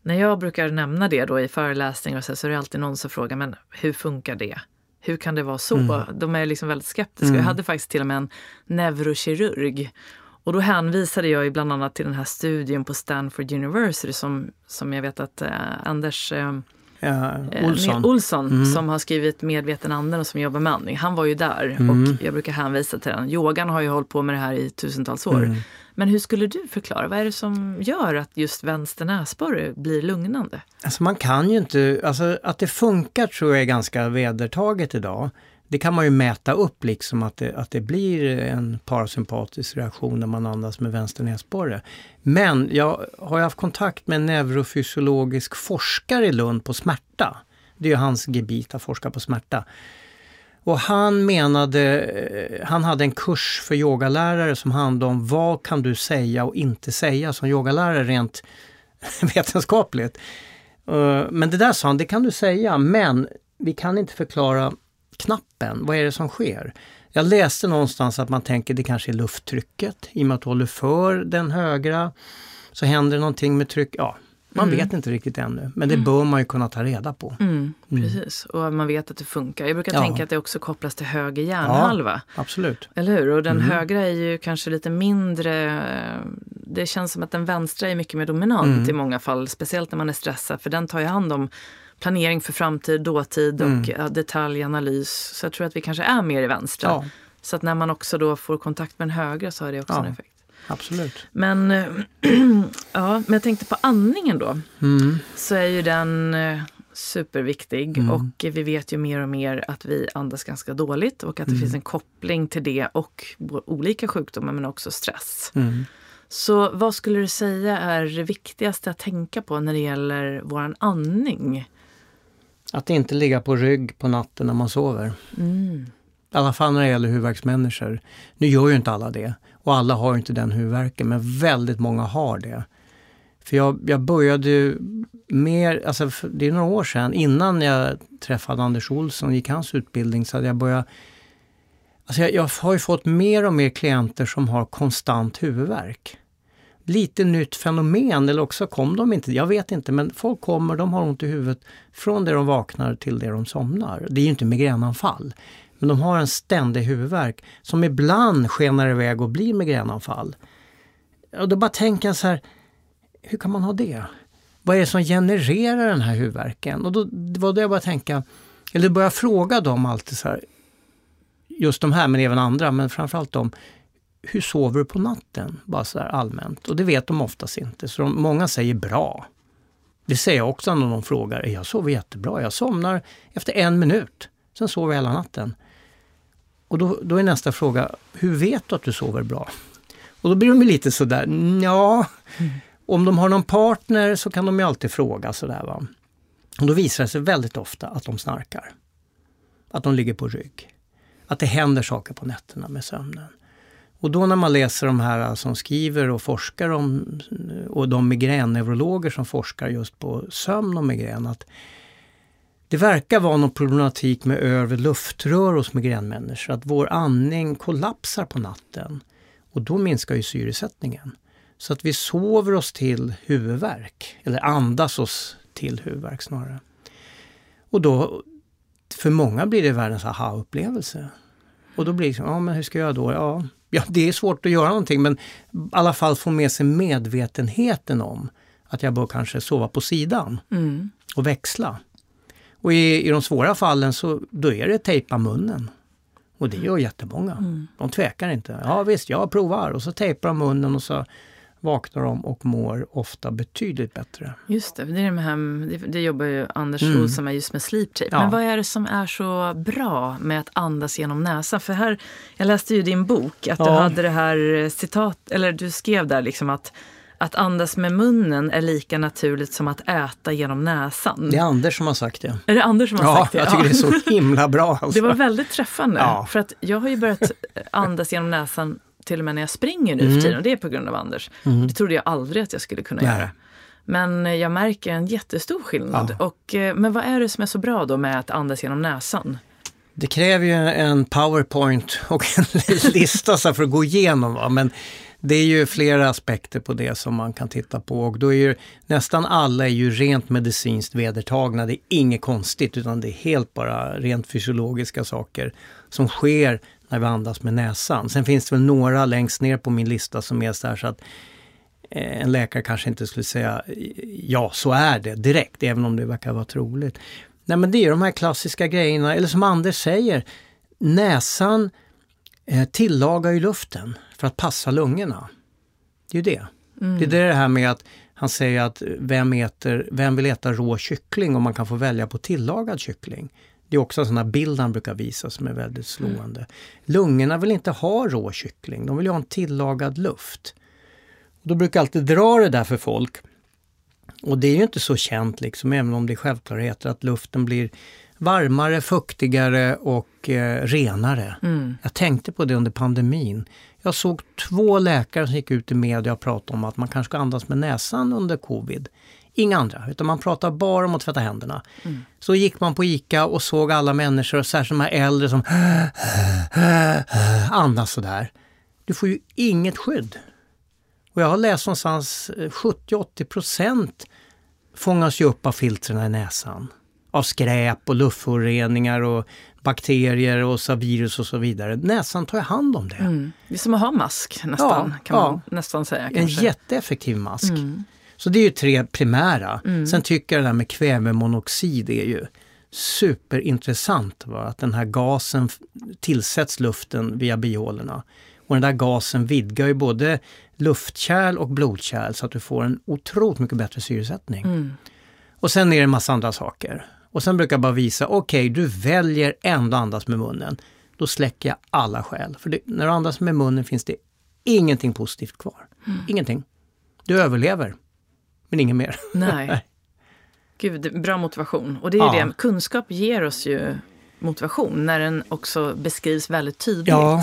S1: När jag brukar nämna det då i föreläsningar så, så är det alltid någon som frågar, men hur funkar det? Hur kan det vara så? Mm. De är liksom väldigt skeptiska. Jag mm. hade faktiskt till och med en neurokirurg Och då hänvisade jag ju bland annat till den här studien på Stanford University som, som jag vet att eh, Anders eh, eh,
S2: Olsson.
S1: Olsson
S2: Mm.
S1: som har skrivit Medveten anden och som jobbar med andning. Han var ju där
S2: Mm.
S1: och jag brukar hänvisa till den. Yogan har ju hållit på med det här i tusentals år.
S2: Mm.
S1: Men hur skulle du förklara, vad är det som gör att just vänster näsborre blir lugnande?
S2: Alltså man kan ju inte, alltså att det funkar tror jag är ganska vedertaget idag. Det kan man ju mäta upp liksom att det, att det blir en parasympatisk reaktion när man andas med vänster näsborre. Men jag har ju haft kontakt med en neurofysiologisk forskare i Lund på smärta. Det är ju hans gebit att forska på smärta. Och han menade, eh, han hade en kurs för yogalärare som handlade om vad kan du säga och inte säga som yogalärare rent vetenskapligt. Eh, men det där sa han, det kan du säga, men vi kan inte förklara knappen. Vad är det som sker? Jag läste någonstans att man tänker det kanske är lufttrycket. I och med att du håller för den högra så händer någonting med tryck. Ja, man
S1: Mm.
S2: vet inte riktigt ännu, men det bör man ju kunna ta reda på.
S1: Mm, precis, och man vet att det funkar. Jag brukar
S2: Ja.
S1: tänka att det också kopplas till höger hjärnhalva.
S2: Absolut.
S1: Eller hur? Och den
S2: Mm.
S1: högra är ju kanske lite mindre... Det känns som att den vänstra är mycket mer dominant
S2: Mm.
S1: i många fall. Speciellt när man är stressad. För den tar ju hand om planering för framtid, dåtid och
S2: Mm.
S1: ja, detaljanalys. Så jag tror att vi kanske är mer i vänstra.
S2: Ja,
S1: Så att när man också då får kontakt med den högra så har det också
S2: Ja.
S1: en effekt.
S2: absolut.
S1: Men, ja, men jag tänkte på andningen då.
S2: Mm.
S1: Så är ju den eh, superviktig
S2: Mm.
S1: och vi vet ju mer och mer att vi andas ganska dåligt och att det
S2: Mm.
S1: finns en koppling till det och olika sjukdomar men också stress.
S2: Mm.
S1: Så vad skulle du säga är det viktigaste att tänka på när det gäller våran andning?
S2: Att inte ligga på rygg på natten när man sover.
S1: Mm.
S2: I alla fall när det gäller huvudvärksmänniskor. Nu gör ju inte alla det och alla har inte den huvudvärken men väldigt många har det. För jag, jag började ju mer, alltså det är några år sedan, innan jag träffade Anders Olsson och gick hans utbildning så hade jag börjat Alltså jag, jag har ju fått mer och mer klienter som har konstant huvudvärk. Lite nytt fenomen eller också kom de inte, jag vet inte, men folk kommer, de har ont i huvudet från det de vaknar till det de somnar. Det är ju inte migränanfall. Men de har en ständig huvudvärk som ibland skenar iväg och blir migränanfall. Och då bara tänker jag så här, hur kan man ha det? Vad är det som genererar den här huvudvärken? Och då det var det jag började tänka, eller började fråga dem alltid så här, just de här men även andra, men framförallt dem, hur sover du på natten? Bara så här allmänt. Och det vet de oftast inte, så de, många säger bra. Det säger jag också när de frågar, jag sover jättebra, jag somnar efter en minut, sen sover jag hela natten. Och då, då är nästa fråga, hur vet du att du sover bra? Och då blir de lite sådär, ja. Om de har någon partner så kan de ju alltid fråga sådär va. Och då visar det sig väldigt ofta att de snarkar. Att de ligger på rygg. Att det händer saker på nätterna med sömnen. Och då när man läser de här som skriver och forskar om, och de migränneurologer som forskar just på sömn och migrän, att det verkar vara någon problematik med övre luftrör hos migränmänniskor, att vår andning kollapsar på natten. Och då minskar ju syresättningen. Så att vi sover oss till huvudvärk, eller andas oss till huvudvärk snarare. Och då, för många blir det världens aha-upplevelse. Och då blir det liksom, ja men hur ska jag göra då? Ja, ja, det är svårt att göra någonting men i alla fall få med sig medvetenheten om att jag bör kanske sova på sidan
S1: Mm.
S2: och växla. Och i, i de svåra fallen så då är det tejpa munnen. Och det gör jättemånga.
S1: Mm.
S2: De tvekar inte. Ja visst, jag provar. Och så tejpar de munnen och så vaknar de och mår ofta betydligt bättre.
S1: Just det, det, är det, med, det, det jobbar ju Anders
S2: Mm.
S1: Olsson med just med sleep tape.
S2: Ja.
S1: Men vad är det som är så bra med att andas genom näsan? För här, jag läste ju din bok att du
S2: Ja.
S1: hade det här eh, citat, eller du skrev där liksom att att andas med munnen är lika naturligt som att äta genom näsan.
S2: Det är Anders som har sagt det.
S1: Är det Anders som har
S2: Ja,
S1: sagt det?
S2: jag tycker det är så himla bra. Alltså.
S1: Det var väldigt träffande.
S2: Ja.
S1: För att jag har ju börjat andas genom näsan till och med när jag springer nu
S2: Mm.
S1: för tiden. Och det är på grund av Anders.
S2: Mm.
S1: Det trodde jag aldrig att jag skulle kunna
S2: Nej.
S1: göra. Men eh, jag märker en jättestor skillnad.
S2: Ja.
S1: Och, eh, men vad är det som är så bra då med att andas genom näsan?
S2: Det kräver ju en powerpoint och en lista för att gå igenom. Va? Men Det är ju flera aspekter på det som man kan titta på och då är ju nästan alla är ju rent medicinskt vedertagna. Det är inget konstigt utan det är helt bara rent fysiologiska saker som sker när vi andas med näsan. Sen finns det väl några längst ner på min lista som är så här så att eh, en läkare kanske inte skulle säga ja, så är det direkt, även om det verkar vara troligt. Nej men det är de här klassiska grejerna, eller som Anders säger, näsan eh, tillagar ju luften för att passa lungorna. Det är ju det. Mm. Det är det här med att han säger att vem, äter, vem vill äta rå kyckling om man kan få välja på tillagad kyckling? Det är också en sån här bild han brukar visa som är väldigt slående. Mm. Lungorna vill inte ha rå kyckling, de vill ha en tillagad luft. Då brukar jag alltid dra det där för folk. Och det är ju inte så känt liksom, även om det är självklarheter, att luften blir varmare, fuktigare och eh, renare. Mm. Jag tänkte på det under pandemin. Jag såg två läkare som gick ut i media och pratade om att man kanske ska andas med näsan under covid. Inga andra, utan man pratar bara om att tvätta händerna. Mm. Så gick man på ICA och såg alla människor, särskilt de här äldre som andas sådär. Du får ju inget skydd. Och jag har läst någonstans 70-80 eh, procent fångas ju upp av filtren i näsan. Av skräp och luftföroreningar och bakterier och så virus och så vidare. Näsan tar hand om det. Mm.
S1: Det är som att ha mask nästan, ja, kan man nästan säga.
S2: Kanske. En jätteeffektiv mask. Mm. Så det är ju tre primära. Mm. Sen tycker jag det där med kvävemonoxid är ju superintressant. Va? Att den här gasen tillsätts luften via bihålorna. Och den där gasen vidgar ju både luftkärl och blodkärl så att du får en otroligt mycket bättre syresättning. Mm. Och sen är det en massa andra saker. Och sen brukar jag bara visa, okej okay, du väljer ändå andas med munnen. Då släcker jag alla skäl. För det, när du andas med munnen finns det ingenting positivt kvar. Mm. Ingenting. Du överlever, men inget mer.
S1: Nej. Gud, bra motivation. Och det är ja. det, kunskap ger oss ju motivation när den också beskrivs väldigt tydligt. Ja.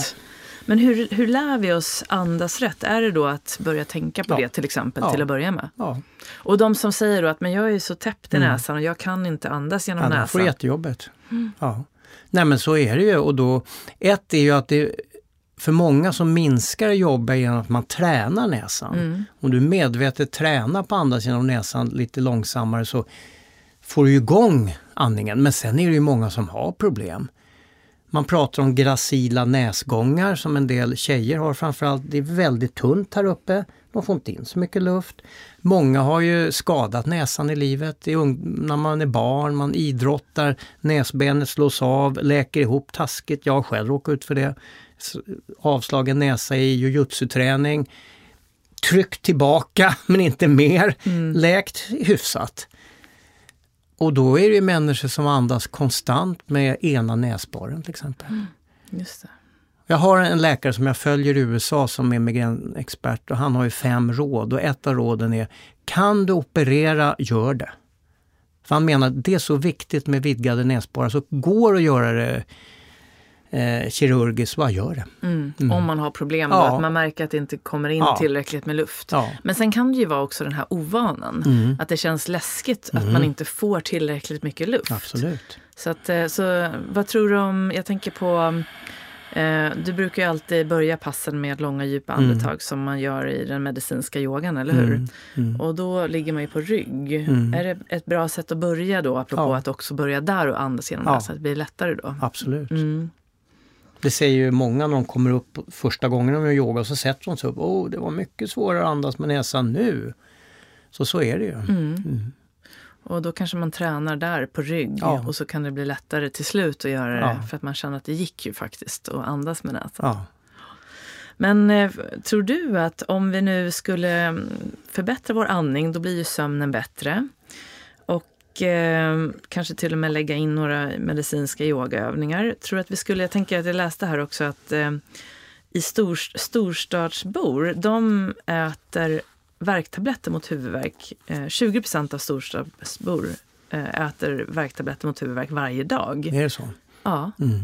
S1: Men hur, hur lär vi oss andas rätt? Är det då att börja tänka på ja. det till exempel ja. till att börja med? Ja. Och de som säger då att men jag är så täppt i mm. näsan och jag kan inte andas genom ja, näsan.
S2: får jättejobbet. Mm. Ja. Nej men så är det ju och då, ett är ju att det för många så minskar jobbet genom att man tränar näsan. Mm. Om du medvetet tränar på att andas genom näsan lite långsammare så får du igång andningen. Men sen är det ju många som har problem. Man pratar om gracila näsgångar som en del tjejer har framförallt. Det är väldigt tunt här uppe. De får inte in så mycket luft. Många har ju skadat näsan i livet. när man är barn, man idrottar, näsbenet slås av, läker ihop taskigt. Jag har själv råkat ut för det. Avslagen näsa i jujutsu-träning. Tryckt tillbaka men inte mer. Mm. Läkt hyfsat. Och då är det människor som andas konstant med ena näsborren till exempel. Mm, just det. Jag har en läkare som jag följer i USA som är migränexpert och han har ju fem råd och ett av råden är Kan du operera, gör det. För han menar att det är så viktigt med vidgade näsborrar så går det att göra det eh, kirurgiskt, vad gör det?
S1: Mm. Mm. Om man har problem, då, ja. att man märker att det inte kommer in ja. tillräckligt med luft. Ja. Men sen kan det ju vara också den här ovanan, mm. att det känns läskigt att man mm. inte får tillräckligt mycket luft.
S2: Absolut.
S1: Så, att, eh, så vad tror du om, jag tänker på eh, du brukar ju alltid börja passen med långa djupa mm. andetag som man gör i den medicinska yogan, eller hur? Mm. Och då ligger man ju på rygg. Är det ett bra sätt att börja då, apropå att också börja där och andas genom ja. näsan? Det blir lättare då?
S2: Absolut. Det säger ju många när de kommer upp första gången de gör yoga och så sätter de sig upp. Åh, oh, det var mycket svårare att andas med näsan nu. Så så är det ju. Mm. Mm.
S1: Och då kanske man tränar där på rygg ja. och så kan det bli lättare till slut att göra det ja. för att man känner att det gick ju faktiskt att andas med näsan. Ja. Men eh, tror du att om vi nu skulle mm, förbättra vår andning, då blir ju sömnen bättre eh, kanske till och med lägga in några medicinska yogaövningar. Tror att vi skulle, jag tänker att jag läste här också att eh, i stor, storstadsbor, de äter värktabletter mot huvudvärk. Eh, 20 av storstadsbor eh, äter värktabletter mot huvudvärk varje dag.
S2: Är det så?
S1: Ja. Mm.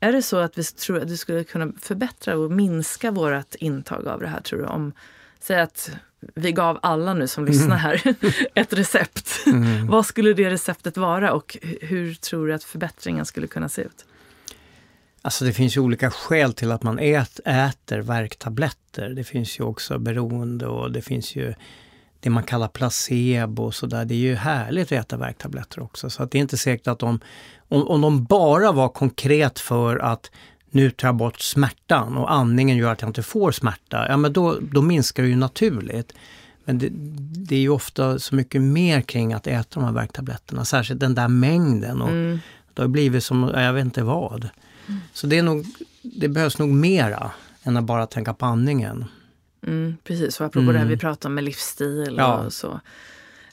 S1: Är det så att vi tror att vi skulle kunna förbättra och minska vårt intag av det här, tror du? Om, säg att vi gav alla nu som lyssnar mm. här ett recept. Mm. Vad skulle det receptet vara och hur tror du att förbättringen skulle kunna se ut?
S2: Alltså det finns ju olika skäl till att man ät, äter värktabletter. Det finns ju också beroende och det finns ju det man kallar placebo och sådär. Det är ju härligt att äta värktabletter också. Så att det är inte säkert att de, om, om de bara var konkret för att nu tar jag bort smärtan och andningen gör att jag inte får smärta, ja men då, då minskar det ju naturligt. Men det, det, är ju ofta så mycket mer kring att äta de här värktabletterna, särskilt den där mängden. Och mm. Det har blivit som, jag vet inte vad. Mm. Så det, är nog, det behövs nog mera än att bara tänka på andningen.
S1: Mm, precis, och apropå mm. det här vi pratade om med livsstil ja. och så.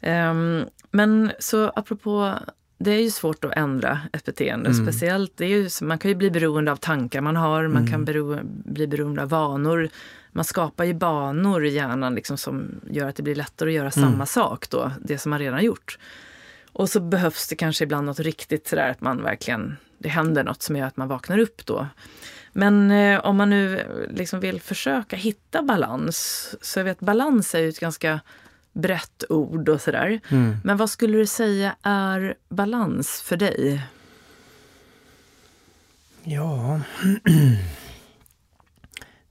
S1: Um, men så apropå, det är ju svårt att ändra ett beteende. Mm. Speciellt, det är ju, man kan ju bli beroende av tankar man har, man kan mm. bero, bli beroende av vanor. Man skapar ju banor i hjärnan liksom som gör att det blir lättare att göra mm. samma sak då, det som man redan gjort. Och så behövs det kanske ibland något riktigt sådär att man verkligen, det händer något som gör att man vaknar upp då. Men eh, om man nu liksom vill försöka hitta balans, så jag vet balans är ju ett ganska brett ord och sådär. Mm. Men vad skulle du säga är balans för dig?
S2: Ja...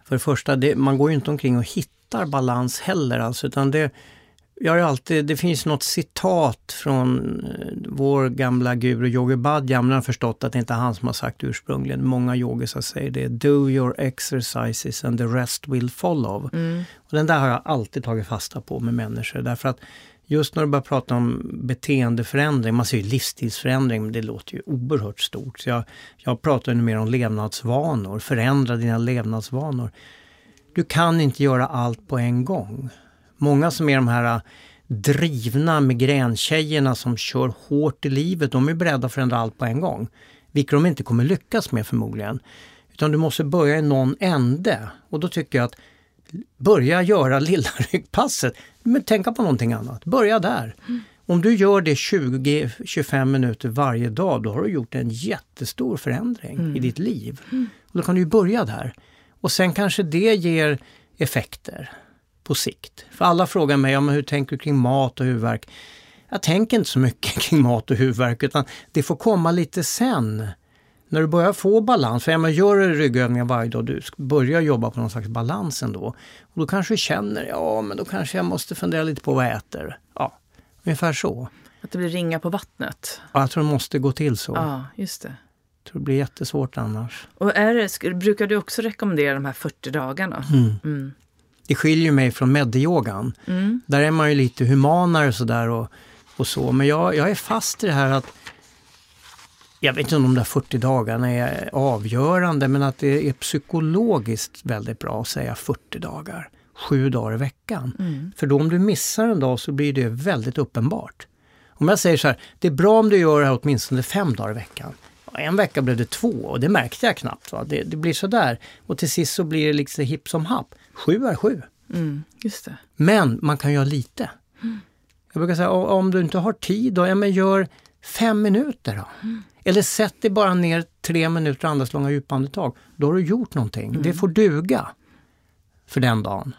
S2: För det första, det, man går ju inte omkring och hittar balans heller alltså, utan det, jag har alltid, det finns något citat från eh, vår gamla guru Yogi Bhajan, men jag har förstått att det inte är han som har sagt ursprungligen. Många yogisar säger det. Do your exercises and the rest will follow. Mm. Och den där har jag alltid tagit fasta på med människor därför att just när du börjar prata om beteendeförändring, man säger livsstilsförändring, men det låter ju oerhört stort. Så jag, jag pratar nu mer om levnadsvanor, förändra dina levnadsvanor. Du kan inte göra allt på en gång. Många som är de här äh, drivna migräntjejerna som kör hårt i livet, de är beredda att förändra allt på en gång. Vilket de inte kommer lyckas med förmodligen. Utan du måste börja i någon ände. Och då tycker jag att börja göra lilla ryggpasset. Men tänka på någonting annat. Börja där. Mm. Om du gör det 20-25 minuter varje dag, då har du gjort en jättestor förändring mm. i ditt liv. Mm. Och då kan du börja där. Och sen kanske det ger effekter på sikt. För alla frågar mig, ja, men hur tänker du kring mat och huvudvärk? Jag tänker inte så mycket kring mat och huvudvärk utan det får komma lite sen. När du börjar få balans, för jag gör du ryggövningar varje dag, du börjar jobba på någon slags balans ändå. Och då kanske du känner, ja men då kanske jag måste fundera lite på vad jag äter. Ja, ungefär så.
S1: Att det blir ringa på vattnet?
S2: Ja, jag tror det måste gå till så.
S1: Ja, just det.
S2: Jag tror det blir jättesvårt annars.
S1: Och är det, brukar du också rekommendera de här 40 dagarna?
S2: Mm. Mm. Det skiljer mig från medyogan. Mm. Där är man ju lite humanare sådär och, och så. Men jag, jag är fast i det här att jag vet inte om de där 40 dagarna är avgörande men att det är psykologiskt väldigt bra att säga 40 dagar. Sju dagar i veckan. Mm. För då om du missar en dag så blir det väldigt uppenbart. Om jag säger så här, det är bra om du gör det här åtminstone fem dagar i veckan. En vecka blev det två och det märkte jag knappt. Va? Det, det blir sådär. Och till sist så blir det liksom hipp som happ. Sju är sju.
S1: Mm, just det.
S2: Men man kan göra lite. Mm. Jag brukar säga, om du inte har tid, då, ja, men gör fem minuter. Då. Mm. Eller sätt dig bara ner tre minuter och andas långa djupandetag. Då har du gjort någonting. Mm. Det får duga för den dagen.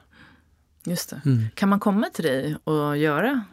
S1: Just det. Mm. Kan man komma till dig och göra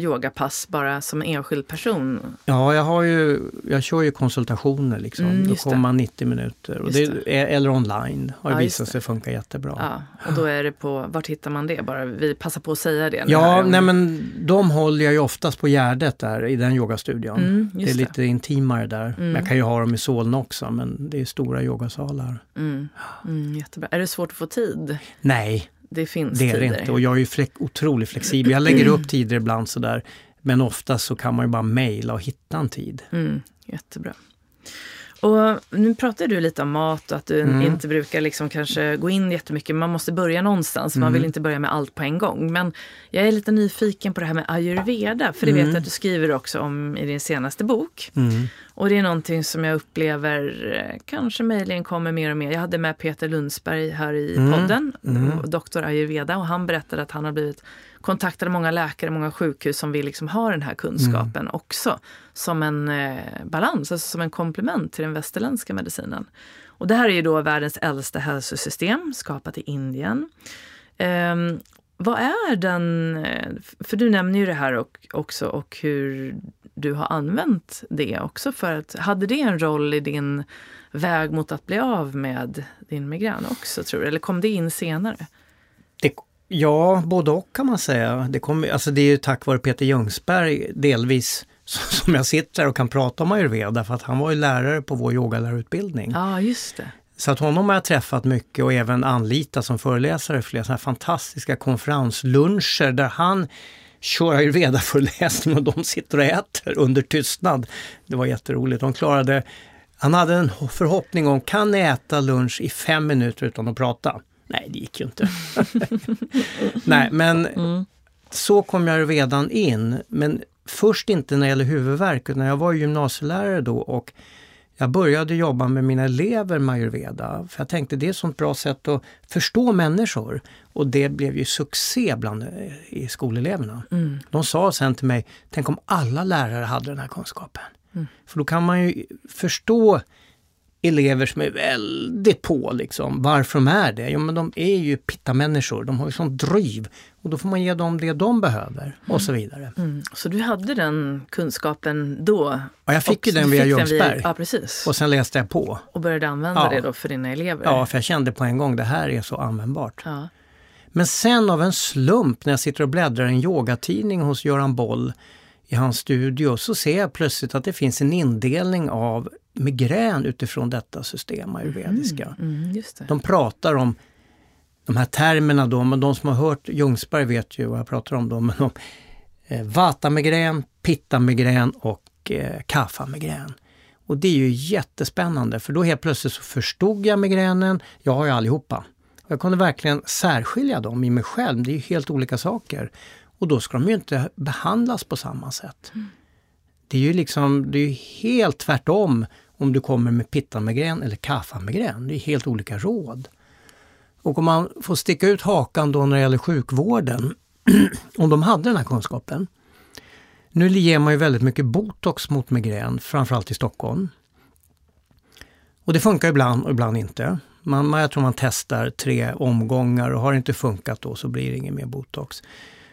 S1: yogapass bara som enskild person?
S2: Ja, jag, har ju, jag kör ju konsultationer. Liksom. Mm, då kommer man 90 minuter. Och det, det. Eller online. har ja, visat sig funka jättebra.
S1: Ja, och då är det på, vart hittar man det? Bara, vi passar på att säga det.
S2: Ja, nej, men de håller jag ju oftast på Gärdet där i den yogastudion. Mm, det är lite intimare där. Mm. Jag kan ju ha dem i Solna också men det är stora yogasalar.
S1: Mm. Mm, jättebra. Är det svårt att få tid?
S2: Nej,
S1: det finns
S2: det är det inte. Och jag är ju flex, otroligt flexibel. Jag lägger upp tider ibland sådär. Men ofta så kan man ju bara mejla och hitta en tid.
S1: Mm, jättebra. Och nu pratar du lite om mat och att du mm. inte brukar liksom kanske gå in jättemycket. Man måste börja någonstans. Man vill mm. inte börja med allt på en gång. Men jag är lite nyfiken på det här med ayurveda. För det vet jag mm. att du skriver också om i din senaste bok. Mm. Och det är någonting som jag upplever eh, kanske möjligen kommer mer och mer. Jag hade med Peter Lundsberg här i podden, doktor ayurveda. Och han berättade att han har blivit kontaktade många läkare, många sjukhus som vill liksom ha den här kunskapen mm. också som en eh, balans, alltså som en komplement till den västerländska medicinen. Och det här är ju då världens äldsta hälsosystem, skapat i Indien. Eh, vad är den, eh, för du nämner ju det här och, också och hur du har använt det också för att, hade det en roll i din väg mot att bli av med din migrän också tror du? Eller kom det in senare?
S2: Det, ja, både och kan man säga. Det, kom, alltså det är ju tack vare Peter Ljungsberg delvis som jag sitter och kan prata om ayurveda för att han var ju lärare på vår yogalärarutbildning.
S1: Ja, just det.
S2: Så att honom har jag träffat mycket och även anlitat som föreläsare för flera sådana här fantastiska konferensluncher där han kör ayurveda-föreläsning och de sitter och äter under tystnad. Det var jätteroligt. De klarade, han hade en förhoppning om, kan äta lunch i fem minuter utan att prata? Nej, det gick ju inte. Nej, men mm. så kom jag redan in. Men först inte när det gäller huvudvärk, utan jag var gymnasielärare då och jag började jobba med mina elever med ayurveda. För jag tänkte det är ett sånt bra sätt att förstå människor. Och det blev ju succé bland eh, i skoleleverna. Mm. De sa sen till mig, tänk om alla lärare hade den här kunskapen. Mm. För då kan man ju förstå elever som är väldigt på liksom, varför de är det. Jo men de är ju pittamänniskor, de har ju sånt driv. Och då får man ge dem det de behöver mm. och så vidare. Mm.
S1: Så du hade den kunskapen då?
S2: Ja, jag fick ju den via Ljungsberg.
S1: Ja, precis.
S2: Och sen läste jag på.
S1: Och började använda ja. det då för dina elever?
S2: Ja, för jag kände på en gång det här är så användbart. Ja. Men sen av en slump när jag sitter och bläddrar i en yogatidning hos Göran Boll i hans studio så ser jag plötsligt att det finns en indelning av migrän utifrån detta system, ayurvediska. Mm, mm, de pratar om de här termerna då, men de som har hört Ljungsberg vet ju vad jag pratar om då, men om eh, vata-migrän, pitta-migrän och eh, kapha-migrän. Och det är ju jättespännande för då helt plötsligt så förstod jag migränen, jag har ju allihopa. Jag kunde verkligen särskilja dem i mig själv, det är ju helt olika saker. Och då ska de ju inte behandlas på samma sätt. Mm. Det är ju liksom, det är helt tvärtom om du kommer med pitta-migrän eller kaffamigrän. Det är helt olika råd. Och om man får sticka ut hakan då när det gäller sjukvården, om de hade den här kunskapen. Nu ger man ju väldigt mycket botox mot migrän, framförallt i Stockholm. Och det funkar ibland och ibland inte. Man, jag tror man testar tre omgångar och har det inte funkat då så blir det ingen mer botox.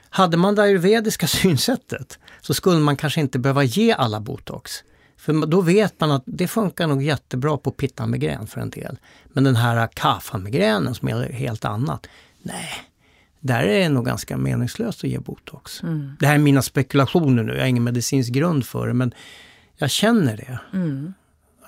S2: Hade man det ayurvediska synsättet så skulle man kanske inte behöva ge alla botox. För då vet man att det funkar nog jättebra på pitta-migrän för en del. Men den här kapha-migränen som är helt annat, nej, där är det nog ganska meningslöst att ge botox. Mm. Det här är mina spekulationer nu, jag har ingen medicinsk grund för det, men jag känner det. Mm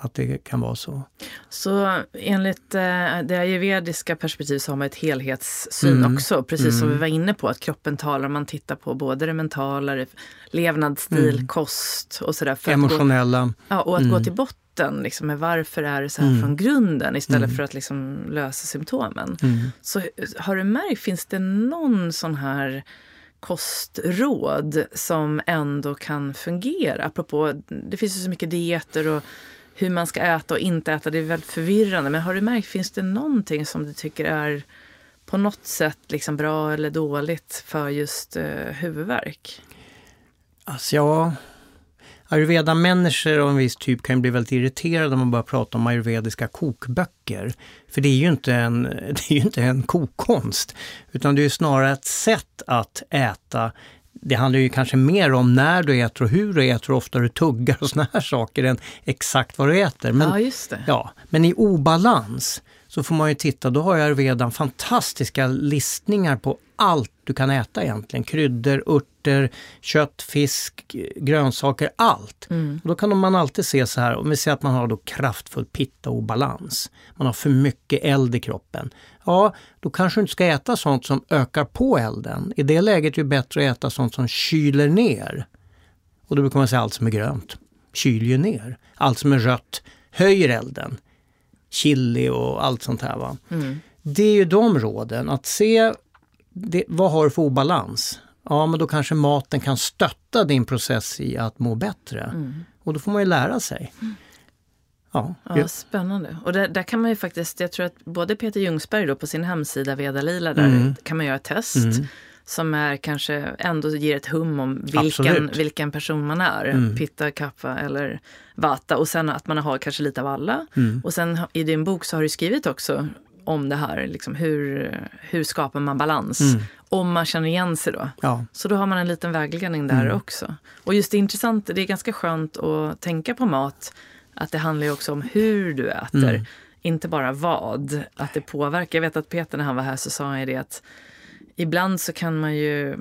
S2: att det kan vara så.
S1: Så enligt eh, det ayurvediska perspektivet så har man ett helhetssyn mm. också, precis mm. som vi var inne på, att kroppen talar, man tittar på både det mentala, levnadsstil, mm. kost och sådär.
S2: Emotionella.
S1: Gå, ja, och att gå mm. till botten liksom, med varför är det så här mm. från grunden istället mm. för att liksom lösa symptomen. Så har du märkt, finns det någon sån här kostråd som ändå kan fungera? Apropå, det finns ju så mycket dieter och hur man ska äta och inte äta. Det är väldigt förvirrande. Men har du märkt, finns det någonting som du tycker är på något sätt liksom bra eller dåligt för just eh, huvudvärk?
S2: Alltså ja, ayurveda-människor av en viss typ kan bli väldigt irriterade om man börjar prata om ayurvediska kokböcker. För det är ju inte en, det är ju inte en kokkonst, utan det är snarare ett sätt att äta det handlar ju kanske mer om när du äter och hur du äter och ofta du tuggar och såna här saker än exakt vad du äter.
S1: Men, ja.
S2: Ja, men i obalans så får man ju titta, då har jag redan fantastiska listningar på allt du kan äta egentligen. Kryddor, örter, kött, fisk, grönsaker, allt. Mm. Och då kan man alltid se så här, om vi säger att man har då kraftfull pitta och balans. Man har för mycket eld i kroppen. Ja, då kanske du inte ska äta sånt som ökar på elden. I det läget är det bättre att äta sånt som kyler ner. Och då brukar man säga allt som är grönt kyler ju ner. Allt som är rött höjer elden. Chili och allt sånt här. Va? Mm. Det är ju de råden, att se det, vad har du för obalans? Ja, men då kanske maten kan stötta din process i att må bättre. Mm. Och då får man ju lära sig. Mm.
S1: Ja, ja, spännande. Och där, där, kan man ju faktiskt, jag tror att både Peter Ljungsberg då på sin hemsida Veda Lila, där mm. kan man göra ett test. Mm. Som är kanske ändå ger ett hum om vilken, vilken person man är. Mm. Pitta, kappa eller vata. Och sen att man har kanske lite av alla. Mm. Och sen i din bok så har du skrivit också om det här. Liksom hur, hur skapar man balans? Mm. Om man känner igen sig då.
S2: Ja.
S1: Så då har man en liten vägledning där
S2: Mm.
S1: också. Och just det intressant, det är ganska skönt att tänka på mat. Att det handlar ju också om hur du äter.
S2: Mm.
S1: Inte bara vad. Att det påverkar. Jag vet att Peter när han var här så sa han ju det att ibland så kan man ju,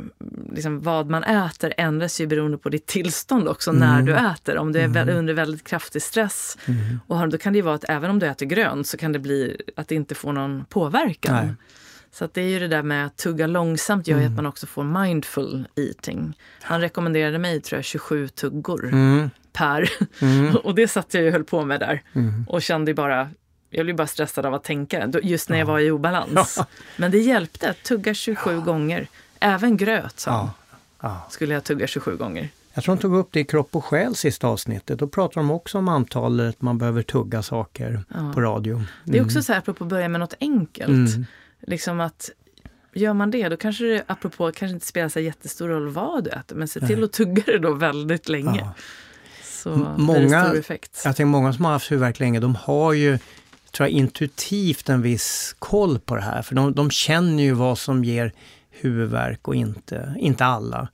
S1: liksom, vad man äter ändras ju beroende på ditt tillstånd också när
S2: Mm.
S1: du äter. Om du är vä- under väldigt kraftig stress.
S2: Mm.
S1: Och då kan det ju vara att även om du äter grönt så kan det bli att det inte får någon påverkan.
S2: Nej.
S1: Så att det är ju det där med att tugga långsamt gör ju
S2: Mm.
S1: att man också får mindful eating. Han rekommenderade mig tror jag 27 tuggor
S2: Mm.
S1: per.
S2: Mm.
S1: Och det satt jag ju och höll på med där.
S2: Mm.
S1: Och kände bara, jag blev bara stressad av att tänka just när jag
S2: Ja.
S1: var i obalans.
S2: Ja.
S1: Men det hjälpte, att tugga 27 gånger. Även gröt sa
S2: Ja. Ja.
S1: skulle jag tugga 27 gånger.
S2: Jag tror de tog upp det i Kropp och själ sista avsnittet. Då pratar de också om antalet man behöver tugga saker
S1: Ja.
S2: på radio.
S1: Det är också så här, apropå att börja med något enkelt.
S2: Mm.
S1: Liksom att Gör man det, då kanske det apropå kanske inte spelar så jättestor roll vad du äter, men se till att tugga det då väldigt länge. Så
S2: M-
S1: blir det
S2: många-
S1: stor effekt.
S2: Jag tänker många som har haft huvudvärk länge, de har ju tror jag, intuitivt en viss koll på det här. För de, de känner ju vad som ger huvudvärk och inte, inte alla.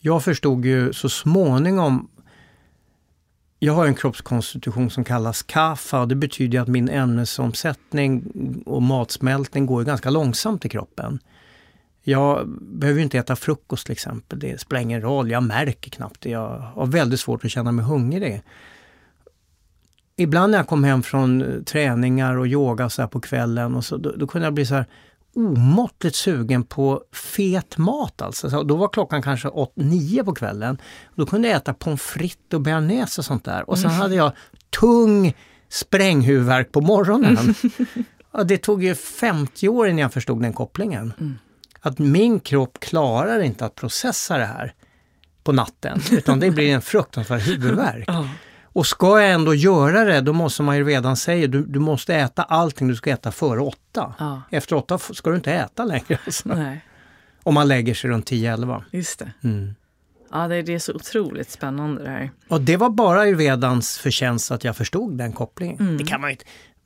S2: Jag förstod ju så småningom jag har en kroppskonstitution som kallas KAFA och det betyder att min ämnesomsättning och matsmältning går ganska långsamt i kroppen. Jag behöver inte äta frukost till exempel, det spelar ingen roll, jag märker knappt det. Jag har väldigt svårt att känna mig hungrig. Ibland när jag kom hem från eh, träningar och yoga så på kvällen och så, då, då kunde jag bli så här omåttligt sugen på fet mat alltså. Så då var klockan kanske 8-9 på kvällen. Då kunde jag äta pommes frites och bearnaise och sånt där. Och sen hade jag tung spränghuvudvärk på morgonen. Ja, det tog ju 50 år innan jag förstod den kopplingen.
S1: Mm.
S2: Att min kropp klarar inte att processa det här på natten, utan det blir en fruktansvärd huvudvärk.
S1: Ja.
S2: Och ska jag ändå göra det, då måste man ju redan säga, du, du måste äta allting du ska äta före åtta.
S1: Ja.
S2: Efter åtta ska du inte äta längre. Alltså. Om man lägger sig runt 10-11.
S1: just det.
S2: Mm.
S1: Ja, det, det är så otroligt spännande det här.
S2: Och det var bara ayurvedans förtjänst att jag förstod den kopplingen.
S1: Mm.
S2: Det kan man ju inte,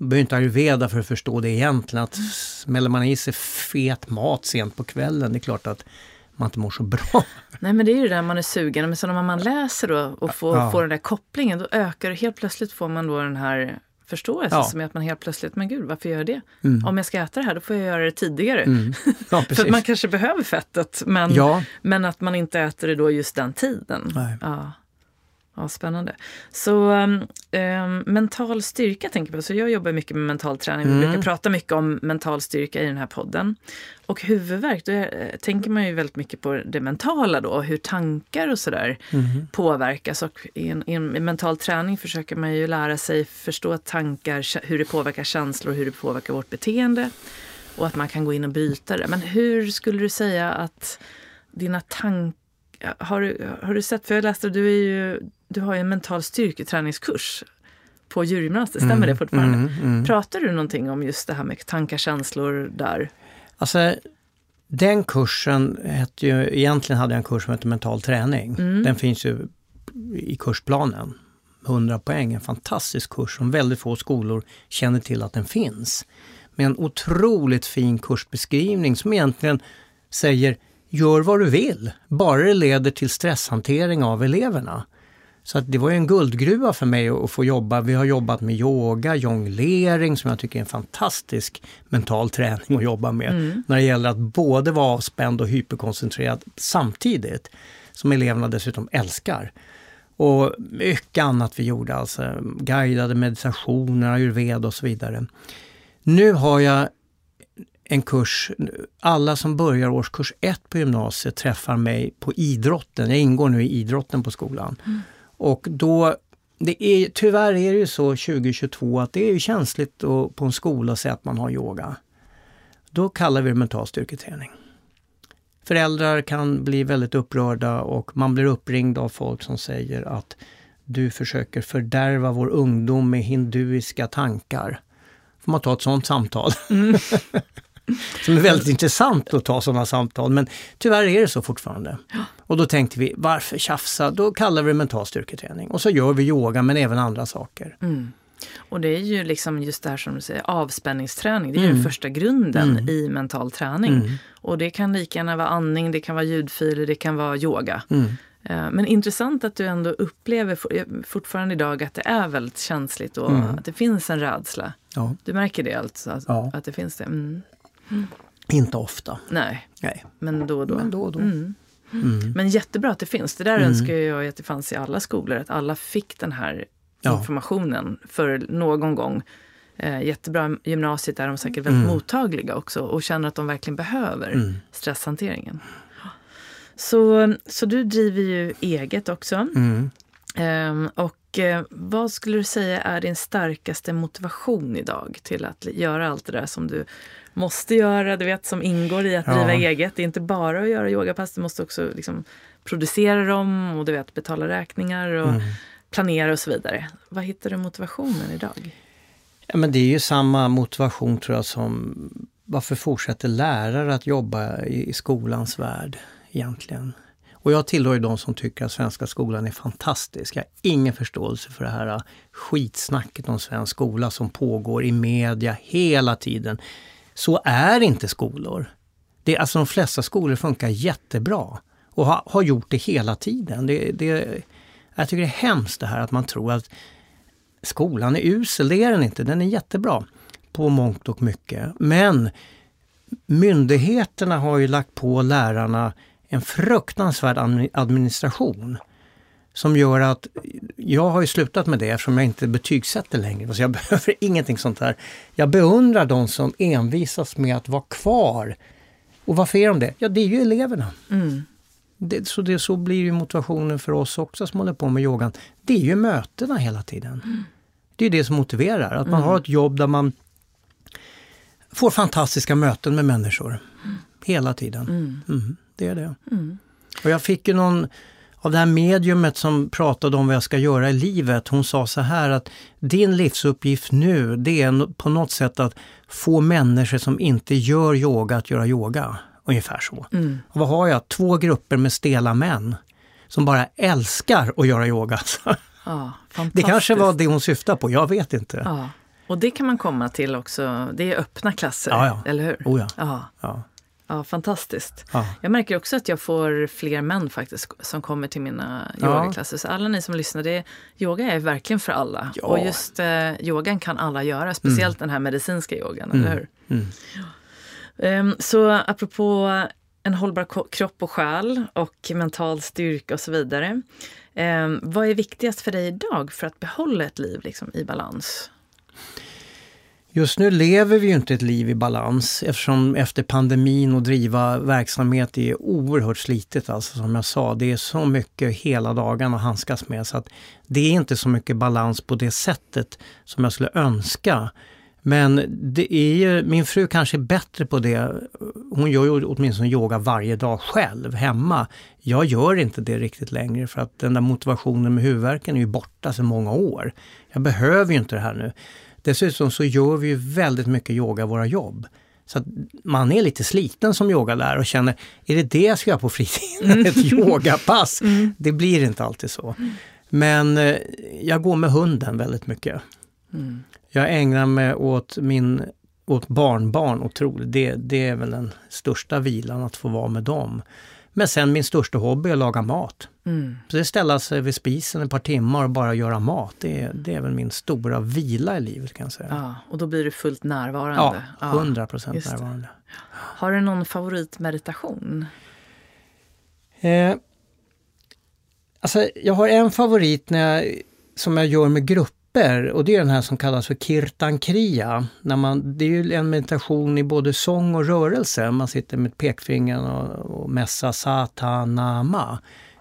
S2: behöver inte ayurveda för att förstå det egentligen. Att smäller man i sig fet mat sent på kvällen, det är klart att man inte mår så bra.
S1: Nej, men det är ju det där man är sugen. Men så när man läser då och får,
S2: Ja.
S1: får den där kopplingen, då ökar det. Helt plötsligt får man då den här förståelsen
S2: Ja.
S1: som är att man helt plötsligt, men gud, varför gör jag det?
S2: Mm.
S1: Om jag ska äta det här, då får jag göra det tidigare.
S2: Mm. Ja,
S1: För man kanske behöver fettet, men,
S2: Ja,
S1: men att man inte äter det då just den tiden.
S2: Nej.
S1: Ja. Ja, spännande. Så um, mental styrka tänker jag på. Så jag jobbar mycket med mental träning. Vi
S2: Mm.
S1: brukar prata mycket om mental styrka i den här podden. Och huvudvärk, då eh, tänker man ju väldigt mycket på det mentala då. Hur tankar och sådär
S2: Mhm.
S1: påverkas. Och i, en, i en i mental träning försöker man ju lära sig förstå tankar, hur det påverkar känslor, hur det påverkar vårt beteende. Och att man kan gå in och bryta det. Men hur skulle du säga att dina tankar har du, har du sett, för jag läste, du, är ju, du har ju en mental styrketräningskurs på djurgymnastik, stämmer det fortfarande?
S2: Mm, mm.
S1: Pratar du någonting om just det här med tankar, känslor där?
S2: Alltså, den kursen hette ju, egentligen hade jag en kurs som hette mental träning.
S1: Mm.
S2: Den finns ju i kursplanen. 100 poäng, en fantastisk kurs som väldigt få skolor känner till att den finns. Med en otroligt fin kursbeskrivning som egentligen säger gör vad du vill, bara det leder till stresshantering av eleverna. Så det var ju en guldgruva för mig att få jobba. Vi har jobbat med yoga, jonglering som jag tycker är en fantastisk mental träning att jobba med.
S1: Mm.
S2: När det gäller att både vara avspänd och hyperkoncentrerad samtidigt. Som eleverna dessutom älskar. Och mycket annat vi gjorde, alltså guidade meditationer, ayurveda och så vidare. Nu har jag en kurs, alla som börjar årskurs ett på gymnasiet träffar mig på idrotten. Jag ingår nu i idrotten på skolan. Och då, det är, tyvärr är det ju så 2022 att det är ju känsligt att, på en skola säga att man har yoga. Då kallar vi det mental styrketräning. Föräldrar kan bli väldigt upprörda och man blir uppringd av folk som säger att du försöker fördärva vår ungdom med hinduiska tankar. Får man ta ett sådant samtal? som är väldigt intressant att ta sådana samtal, men tyvärr är det så fortfarande. Och då tänkte vi, varför tjafsa? Då kallar vi det mental styrketräning. Och så gör vi yoga, men även andra saker.
S1: Mm. Och det är ju liksom just det här som du säger, avspänningsträning. Det är ju
S2: Mm.
S1: den första grunden
S2: Mm.
S1: i mental träning.
S2: Mm.
S1: Och det kan lika gärna vara andning, det kan vara ljudfiler, det kan vara yoga.
S2: Mm.
S1: Eh, Men intressant att du ändå upplever eh, fortfarande idag att det är väldigt känsligt och
S2: Mm.
S1: att det finns en rädsla.
S2: Ja,
S1: Du märker det alltså? Att,
S2: Ja.
S1: att det finns det? Mm.
S2: Inte ofta.
S1: Nej,
S2: Nej,
S1: men då och då.
S2: men då och då.
S1: Mm.
S2: Mm.
S1: Men jättebra att det finns. Det där
S2: Mm.
S1: önskar jag att det fanns i alla skolor. Att alla fick den här
S2: Ja.
S1: informationen för någon gång. Eh, jättebra. Gymnasiet är de säkert väldigt
S2: Mm.
S1: mottagliga också och känner att de verkligen behöver
S2: Mm.
S1: stresshanteringen. Så, så du driver ju eget också.
S2: Mm.
S1: Ehm, och vad skulle du säga är din starkaste motivation idag till att göra allt det där som du måste göra, du vet som ingår i att
S2: Ja.
S1: driva eget. Det är inte bara att göra yogapass, du måste också liksom producera dem och du vet betala räkningar och
S2: Mm.
S1: planera och så vidare. Vad hittar du motivationen idag?
S2: Ja, men det är ju samma motivation tror jag som varför fortsätter lärare att jobba i, i skolans värld egentligen? Och jag tillhör ju de som tycker att svenska skolan är fantastisk. Jag har ingen förståelse för det här äh, skitsnacket om svensk skola som pågår i media hela tiden. Så är inte skolor. Det, alltså de flesta skolor funkar jättebra och har, har gjort det hela tiden. Det, det, jag tycker det är hemskt det här att man tror att skolan är usel, det är den inte. Den är jättebra på mångt och mycket. Men myndigheterna har ju lagt på lärarna en fruktansvärd admi- administration. Som gör att, jag har ju slutat med det eftersom jag inte betygsätter längre, så jag behöver ingenting sånt här. Jag beundrar de som envisas med att vara kvar. Och varför är de det? Ja, det är ju eleverna.
S1: Mm.
S2: Det, så, det, så blir ju motivationen för oss också som håller på med yogan. Det är ju mötena hela tiden. Det är det som motiverar, att man har ett jobb där man får fantastiska möten med människor. Hela tiden. Det är det.
S1: Mm.
S2: Och jag fick ju någon av det här mediumet som pratade om vad jag ska göra i livet. Hon sa så här att din livsuppgift nu det är på något sätt att få människor som inte gör yoga att göra yoga. Ungefär så.
S1: Mm.
S2: Och vad har jag? Två grupper med stela män som bara älskar att göra yoga.
S1: Ja,
S2: Det kanske var det hon syftade på, jag vet inte.
S1: Ja. Och det kan man komma till också. Det är öppna klasser,
S2: ja.
S1: eller hur?
S2: Oh ja.
S1: Ja. Fantastiskt.
S2: Ja.
S1: Jag märker också att jag får fler män faktiskt som kommer till mina
S2: Ja.
S1: yogaklasser. Så alla ni som lyssnar, det, yoga är verkligen för alla.
S2: Ja.
S1: Och just eh, yogan kan alla göra, speciellt den här medicinska yogan, eller hur?
S2: Mm.
S1: Ehm, så apropå en hållbar kropp och själ och mental styrka och så vidare. Ehm, vad är viktigast för dig idag för att behålla ett liv liksom, i balans?
S2: Just nu lever vi ju inte ett liv i balans eftersom efter pandemin och driva verksamhet är oerhört slitet. Alltså som jag sa, det är så mycket hela dagarna att handskas med så att det är inte så mycket balans på det sättet som jag skulle önska. Men det är ju, min fru kanske är bättre på det. Hon gör ju åtminstone yoga varje dag själv hemma. Jag gör inte det riktigt längre för att den där motivationen med huvudvärken är ju borta sedan många år. Jag behöver ju inte det här nu. Dessutom så gör vi ju väldigt mycket yoga i våra jobb. Så att man är lite sliten som yogalärare och känner, är det det jag ska göra på fritiden? Ett yogapass? Det blir inte alltid så. Men eh, jag går med hunden väldigt mycket.
S1: Mm.
S2: Jag ägnar mig åt min åt barnbarn otroligt. Det, det är väl den största vilan att få vara med dem. Men sen min största hobby är att laga mat.
S1: Mm.
S2: Så det ställa sig vid spisen ett par timmar och bara göra mat, det är, det är väl min stora vila i livet kan jag säga.
S1: Ja, och då blir du fullt
S2: Ja,
S1: närvarande.
S2: 100 procent
S1: det.
S2: närvarande.
S1: Har du någon favoritmeditation?
S2: Eh, alltså, jag har en favorit när jag, som jag gör med grupper och det är den här som kallas för Kirtan Kriya. När man, det är ju en meditation i både sång och rörelse. Man sitter med pekfingern och, och mässar satanama.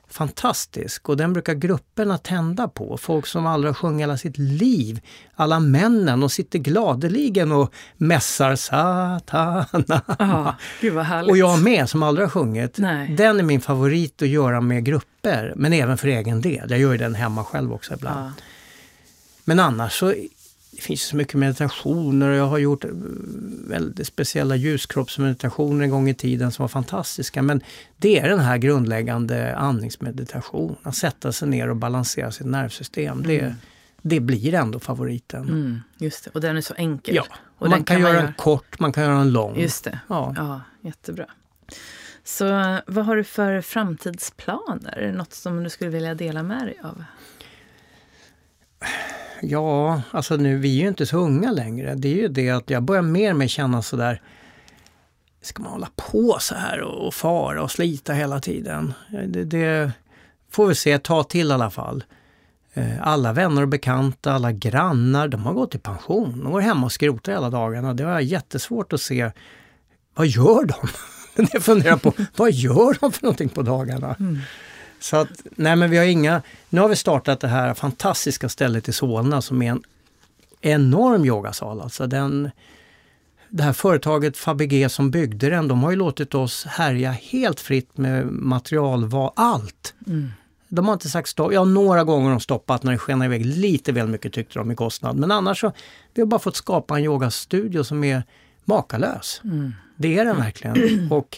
S2: Fantastisk och den brukar grupperna tända på. Folk som aldrig har sjungit hela sitt liv. Alla männen, och sitter gladeligen och mässar satana.
S1: Ja, gud vad härligt.
S2: Och jag med som aldrig har sjungit.
S1: Nej.
S2: Den är min favorit att göra med grupper, men även för egen del. Jag gör ju den hemma själv också ibland.
S1: Ja.
S2: Men annars så det finns så mycket meditationer och jag har gjort eh, väldigt speciella ljuskroppsmeditationer en gång i tiden som var fantastiska. Men det är den här grundläggande andningsmeditation. Att sätta sig ner och balansera sitt nervsystem. Det,
S1: Mm.
S2: det blir ändå favoriten.
S1: Mm, just det, och den är så enkel.
S2: Ja,
S1: och
S2: man
S1: den
S2: kan, göra
S1: man
S2: en kort, man kan göra en lång.
S1: Just det.
S2: Ja.
S1: Ja, jättebra. Så vad har du för framtidsplaner? Det något som du skulle vilja dela med dig av?
S2: Ja, alltså nu, vi är ju inte så unga längre. Det är ju det att jag börjar mer och mer känna sådär, ska man hålla på så här och, och fara och slita hela tiden? Det, det får vi se, ta till i alla fall. Eh, alla vänner och bekanta, alla grannar, de har gått i pension. De går hemma och skrotar hela dagarna. Det var jättesvårt att se, vad gör de? Jag funderar på, vad gör de för någonting på dagarna? Mm. Så att, nej men vi har inga, nu har vi startat det här fantastiska stället i Solna som är en enorm yogasal. Alltså den, det här företaget Fabege som byggde den, de har ju låtit oss härja helt fritt med materialval, allt. De har inte sagt stopp. Ja, några gånger har de stoppat när det skenar iväg lite väl mycket tyckte de i kostnad. Men annars så, vi har bara fått skapa en yogastudio som är makalös. Det är den verkligen. Och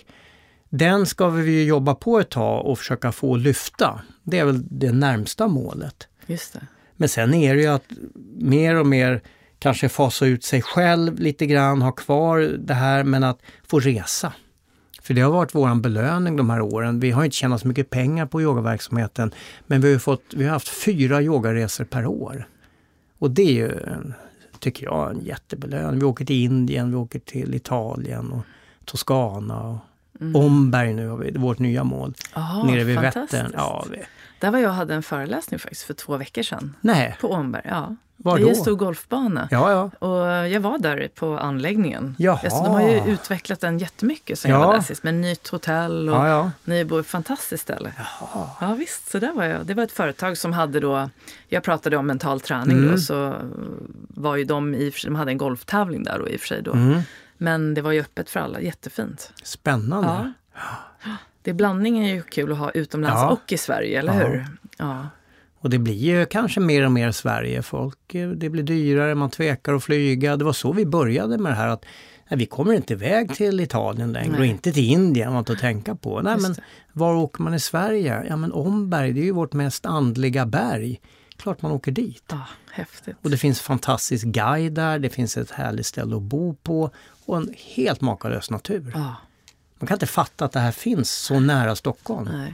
S2: den ska vi ju jobba på ett tag och försöka få lyfta. Det är väl det närmsta målet.
S1: Just det.
S2: Men sen är det ju att mer och mer kanske fasa ut sig själv lite grann, ha kvar det här men att få resa. För det har varit våran belöning de här åren. Vi har inte tjänat så mycket pengar på yogaverksamheten men vi har, fått, vi har haft fyra yogaresor per år. Och det är ju, tycker jag, en jättebelöning. Vi åker till Indien, vi åker till Italien och Toscana och Omberg nu har vi, vårt nya mål.
S1: Ah,
S2: nere vid. Vättern. Ja, vi,
S1: Där var jag och hade en föreläsning faktiskt för två veckor sedan.
S2: nej,
S1: På Ånberg, ja.
S2: Var
S1: det är en stor golfbana.
S2: ja ja.
S1: Och jag var där på anläggningen.
S2: Jaha.
S1: Alltså, de har ju utvecklat den jättemycket sen
S2: Ja.
S1: jag var där sist. Med nytt hotell och
S2: Ja, ja.
S1: ni bor fantastiskt ställe. Ja visst, så där var jag. Det var ett företag som hade då, jag pratade om mental träning
S2: Mm.
S1: då, så var ju de i och de hade en golftävling där då i och för sig då.
S2: Mm.
S1: Men det var ju öppet för alla, jättefint.
S2: Spännande.
S1: Ja. Det blandningen är ju kul att ha utomlands
S2: Ja.
S1: och i Sverige, eller
S2: Ja.
S1: hur? Ja.
S2: Och det blir ju kanske mer och mer Sverige. Folk, eh, det blir dyrare, man tvekar att flyga. Det var så vi började med det här att nej, vi kommer inte iväg till Italien längre och inte till Indien, var inte att tänka på. Nej,
S1: Just
S2: men
S1: det.
S2: var åker man i Sverige? Ja men Omberg, det är ju vårt mest andliga berg. Klart man åker dit.
S1: ja, häftigt.
S2: Och det finns fantastisk guide där, det finns ett härligt ställe att bo på och en helt makalös natur.
S1: Ja,
S2: Man kan inte fatta att det här finns så nära Stockholm.
S1: nej.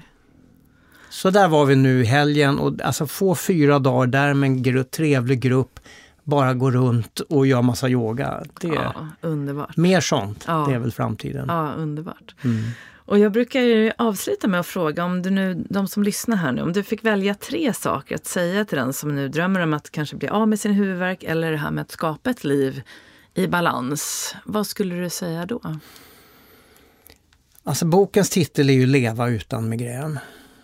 S2: Så där var vi nu i helgen och alltså få fyra dagar där med en gru- trevlig grupp, bara gå runt och göra massa yoga. Det,
S1: Ja, underbart.
S2: Mer sånt,
S1: Ja.
S2: det är väl framtiden.
S1: Ja, underbart.
S2: Mm.
S1: Och jag brukar ju avsluta med att fråga om du nu, de som lyssnar här nu, om du fick välja tre saker att säga till den som nu drömmer om att kanske bli av med sin huvudvärk eller det här med att skapa ett liv i balans. Vad skulle du säga då?
S2: Alltså bokens titel är ju Leva utan migrän.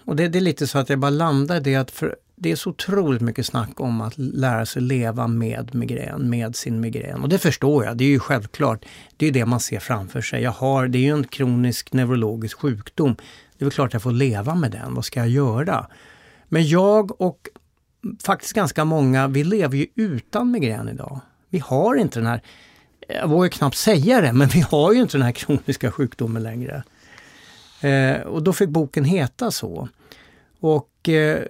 S2: Och det, det är lite så att jag bara landar i det att för det är så otroligt mycket snack om att lära sig leva med migrän, med sin migrän. Och det förstår jag, det är ju självklart. Det är det man ser framför sig. Jag har, det är ju en kronisk neurologisk sjukdom. Det är väl klart jag får leva med den, vad ska jag göra? Men jag och faktiskt ganska många, vi lever ju utan migrän idag. Vi har inte den här, jag vågar knappt säga det, men vi har ju inte den här kroniska sjukdomen längre. Eh, och då fick boken heta så. Och eh,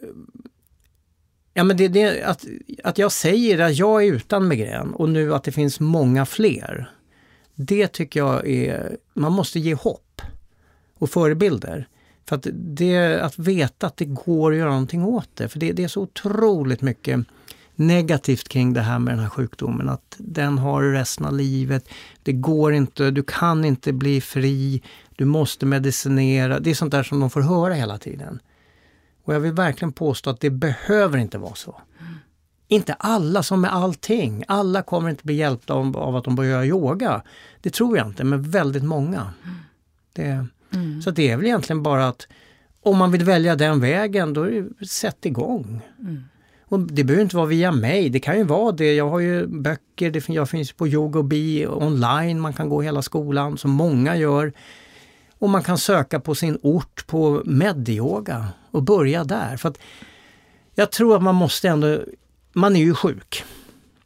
S2: ja, men det, det, att, att jag säger att jag är utan migrän och nu att det finns många fler. Det tycker jag är, man måste ge hopp och förebilder. För att, det, att veta att det går att göra någonting åt det. För det, det är så otroligt mycket negativt kring det här med den här sjukdomen. Att den har resten av livet. Det går inte, du kan inte bli fri. Du måste medicinera. Det är sånt där som de får höra hela tiden. Och jag vill verkligen påstå att det behöver inte vara så. Inte alla som med allting. Alla kommer inte bli hjälpta av, av att de börjar göra yoga. Det tror jag inte, men väldigt många. Det,
S1: Mm.
S2: Så det är väl egentligen bara att om man vill välja den vägen, då är det sätt igång.
S1: Mm.
S2: Och det behöver inte vara via mig, det kan ju vara det. Jag har ju böcker, det jag finns på Yoga och Bi online, man kan gå hela skolan som många gör. Och man kan söka på sin ort på medyoga och börja där. För att jag tror att man måste ändå, man är ju sjuk.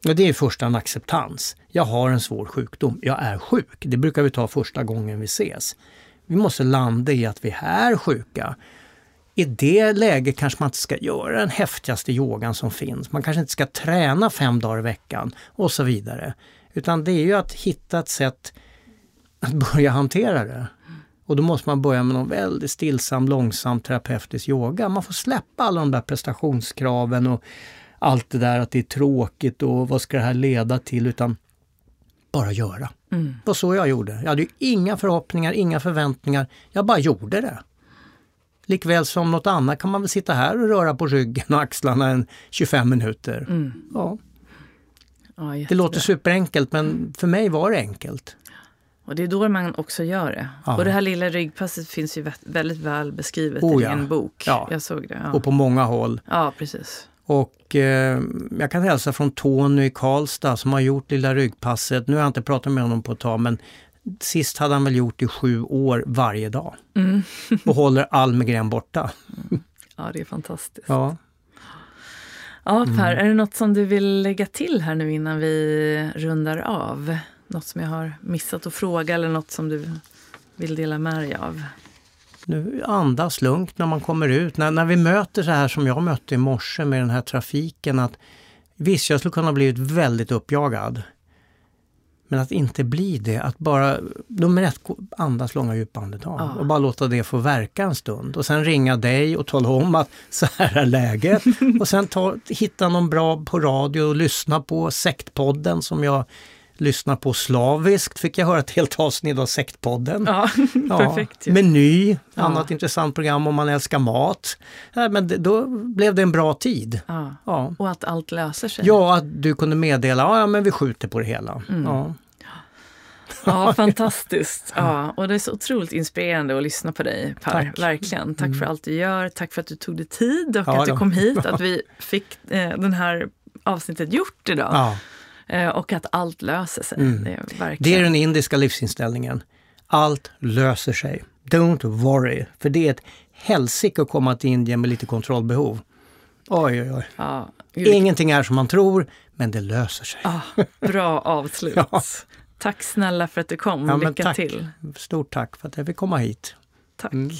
S2: Och det är första en acceptans. Jag har en svår sjukdom, jag är sjuk. Det brukar vi ta första gången vi ses. Vi måste landa i att vi är sjuka. I det läget kanske man inte ska göra den häftigaste yogan som finns. Man kanske inte ska träna fem dagar i veckan och så vidare. Utan det är ju att hitta ett sätt att börja hantera det. Och då måste man börja med någon väldigt stillsam, långsam terapeutisk yoga. Man får släppa alla de där prestationskraven och allt det där att det är tråkigt och vad ska det här leda till utan bara göra. Mm. Det var så jag gjorde. Jag hade inga förhoppningar, inga förväntningar. Jag bara gjorde det. Likväl som något annat kan man väl sitta här och röra på ryggen och axlarna en 25 minuter. Mm. Ja. ja det låter superenkelt men för mig var det enkelt.
S1: Och det är då man också gör det. Ja. Och det här lilla ryggpasset finns ju väldigt väl beskrivet oh, i ja. en bok. Ja. Jag såg det. Ja.
S2: Och på många håll.
S1: Ja, precis.
S2: Och eh, jag kan hälsa från Tony i Karlstad som har gjort lilla ryggpasset. Nu har jag inte pratat med honom på ett tag men sist hade han väl gjort i sju år varje dag. Mm. och håller all migrän borta.
S1: Mm. Ja, det är fantastiskt. Ja. Ja, Per, mm. är det något som du vill lägga till här nu innan vi rundar av? Något som jag har missat att fråga eller något som du vill dela med dig av?
S2: Nu andas lugnt när man kommer ut. När, när vi möter så här som jag mötte i morse med den här trafiken att visst, jag skulle kunna blivit väldigt uppjagad. Men att inte bli det, att bara nummer ett, andas långa djupa andetag ja. och bara låta det få verka en stund. Och sen ringa dig och tala om att så här är läget. och sen ta, hitta någon bra på radio och lyssna på Sektpodden som jag lyssna på slaviskt, fick jag höra ett helt avsnitt av Sektpodden.
S1: Ja, ja. perfekt.
S2: Ja. Meny, ja. annat intressant program om man älskar mat. Ja, men då blev det en bra tid.
S1: Ja. ja. Och att allt löser sig.
S2: Ja, att du kunde meddela, ja men vi skjuter på det hela. Mm. Ja.
S1: Ja, fantastiskt. Ja, och det är så otroligt inspirerande att lyssna på dig Per. Tack. Verkligen. Tack mm. för allt du gör. Tack för att du tog dig tid och ja, att du kom hit. Att vi fick eh, den här avsnittet gjort idag. Ja. Eh, och att allt löser sig. Mm.
S2: Det, är verkligen... det är den indiska livsinställningen. Allt löser sig. Don't worry. För det är ett helsike att komma till Indien med lite kontrollbehov. Oj, oj, oj. Ja, Ingenting är som man tror, men det löser sig.
S1: Ah, bra avslut. ja. Tack snälla för att du kom. Ja, Lycka
S2: tack.
S1: till.
S2: Stort tack för att jag fick komma hit.
S1: Tack. Mm.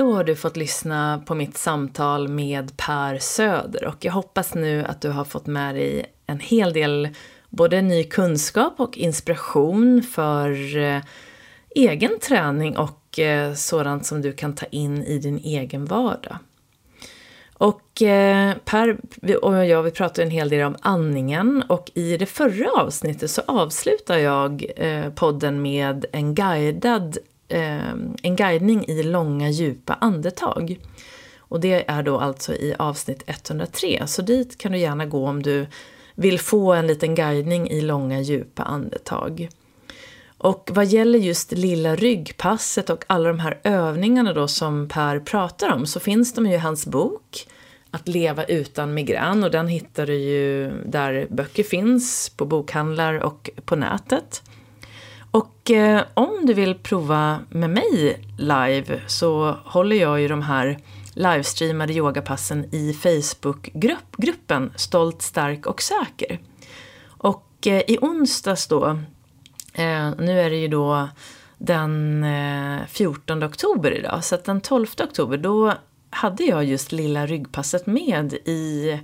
S1: Då har du fått lyssna på mitt samtal med Per Söder och jag hoppas nu att du har fått med dig en hel del både ny kunskap och inspiration för eh, egen träning och eh, sådant som du kan ta in i din egen vardag. Och eh, Per och jag vi pratade en hel del om andningen och i det förra avsnittet så avslutar jag eh, podden med en guidad eh, en guidning i långa djupa andetag. Och det är då alltså i avsnitt 103, så dit kan du gärna gå om du vill få en liten guidning i långa djupa andetag. Och vad gäller just lilla ryggpasset och alla de här övningarna då som Per pratar om så finns de ju i hans bok Att leva utan migrän och den hittar du ju där böcker finns, på bokhandlar och på nätet. Och eh, om du vill prova med mig live så håller jag ju de här livestreamade yogapassen i Facebookgruppen Stolt, stark och säker. Och eh, i onsdags då, eh, nu är det ju då den eh, 14 oktober idag, så att den 12 oktober då hade jag just lilla ryggpasset med i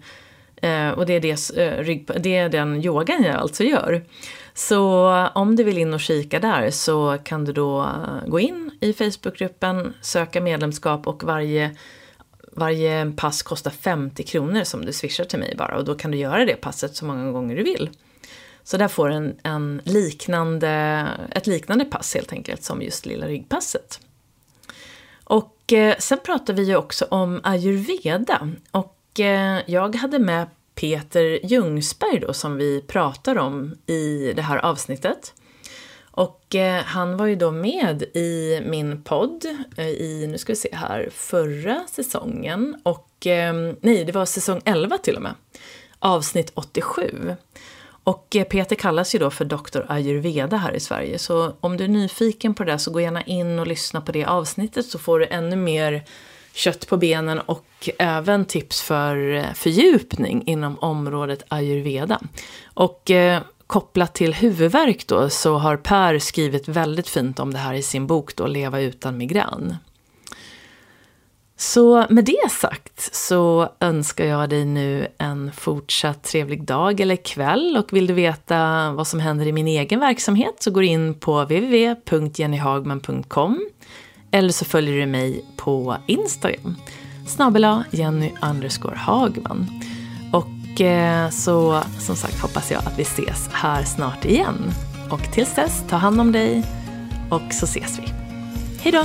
S1: eh, och det är, det, eh, det är den yogan jag alltså gör. Så om du vill in och kika där så kan du då eh, gå in i Facebookgruppen, söka medlemskap och varje, varje pass kostar 50 kronor som du swishar till mig bara och då kan du göra det passet så många gånger du vill. Så där får du en, en liknande, ett liknande pass helt enkelt som just lilla ryggpasset. Och eh, sen pratar vi ju också om ayurveda och Eh, jag hade med Peter Ljungsberg då, som vi pratar om i det här avsnittet. Och eh, han var ju då med i min podd eh, i, nu ska vi se här, förra säsongen och nej, det var säsong 11 till och med. Avsnitt 87. Och Peter kallas ju då för Dr. ayurveda här i Sverige. Så om du är nyfiken på det så gå gärna in och lyssna på det avsnittet så får du ännu mer kött på benen och även tips för eh, fördjupning inom området ayurveda. Och eh, kopplat till huvudvärk då så har Per skrivit väldigt fint om det här i sin bok då, Leva utan migrän. Så med det sagt så önskar jag dig nu en fortsatt trevlig dag eller kväll och vill du veta vad som händer i min egen verksamhet så går du in på www.jennyhagman.com eller så följer du mig på Instagram, snabbela Jenny underscore Hagman. Och eh, så som sagt hoppas jag att vi ses här snart igen. Och tills dess, ta hand om dig och så ses vi. Hejdå!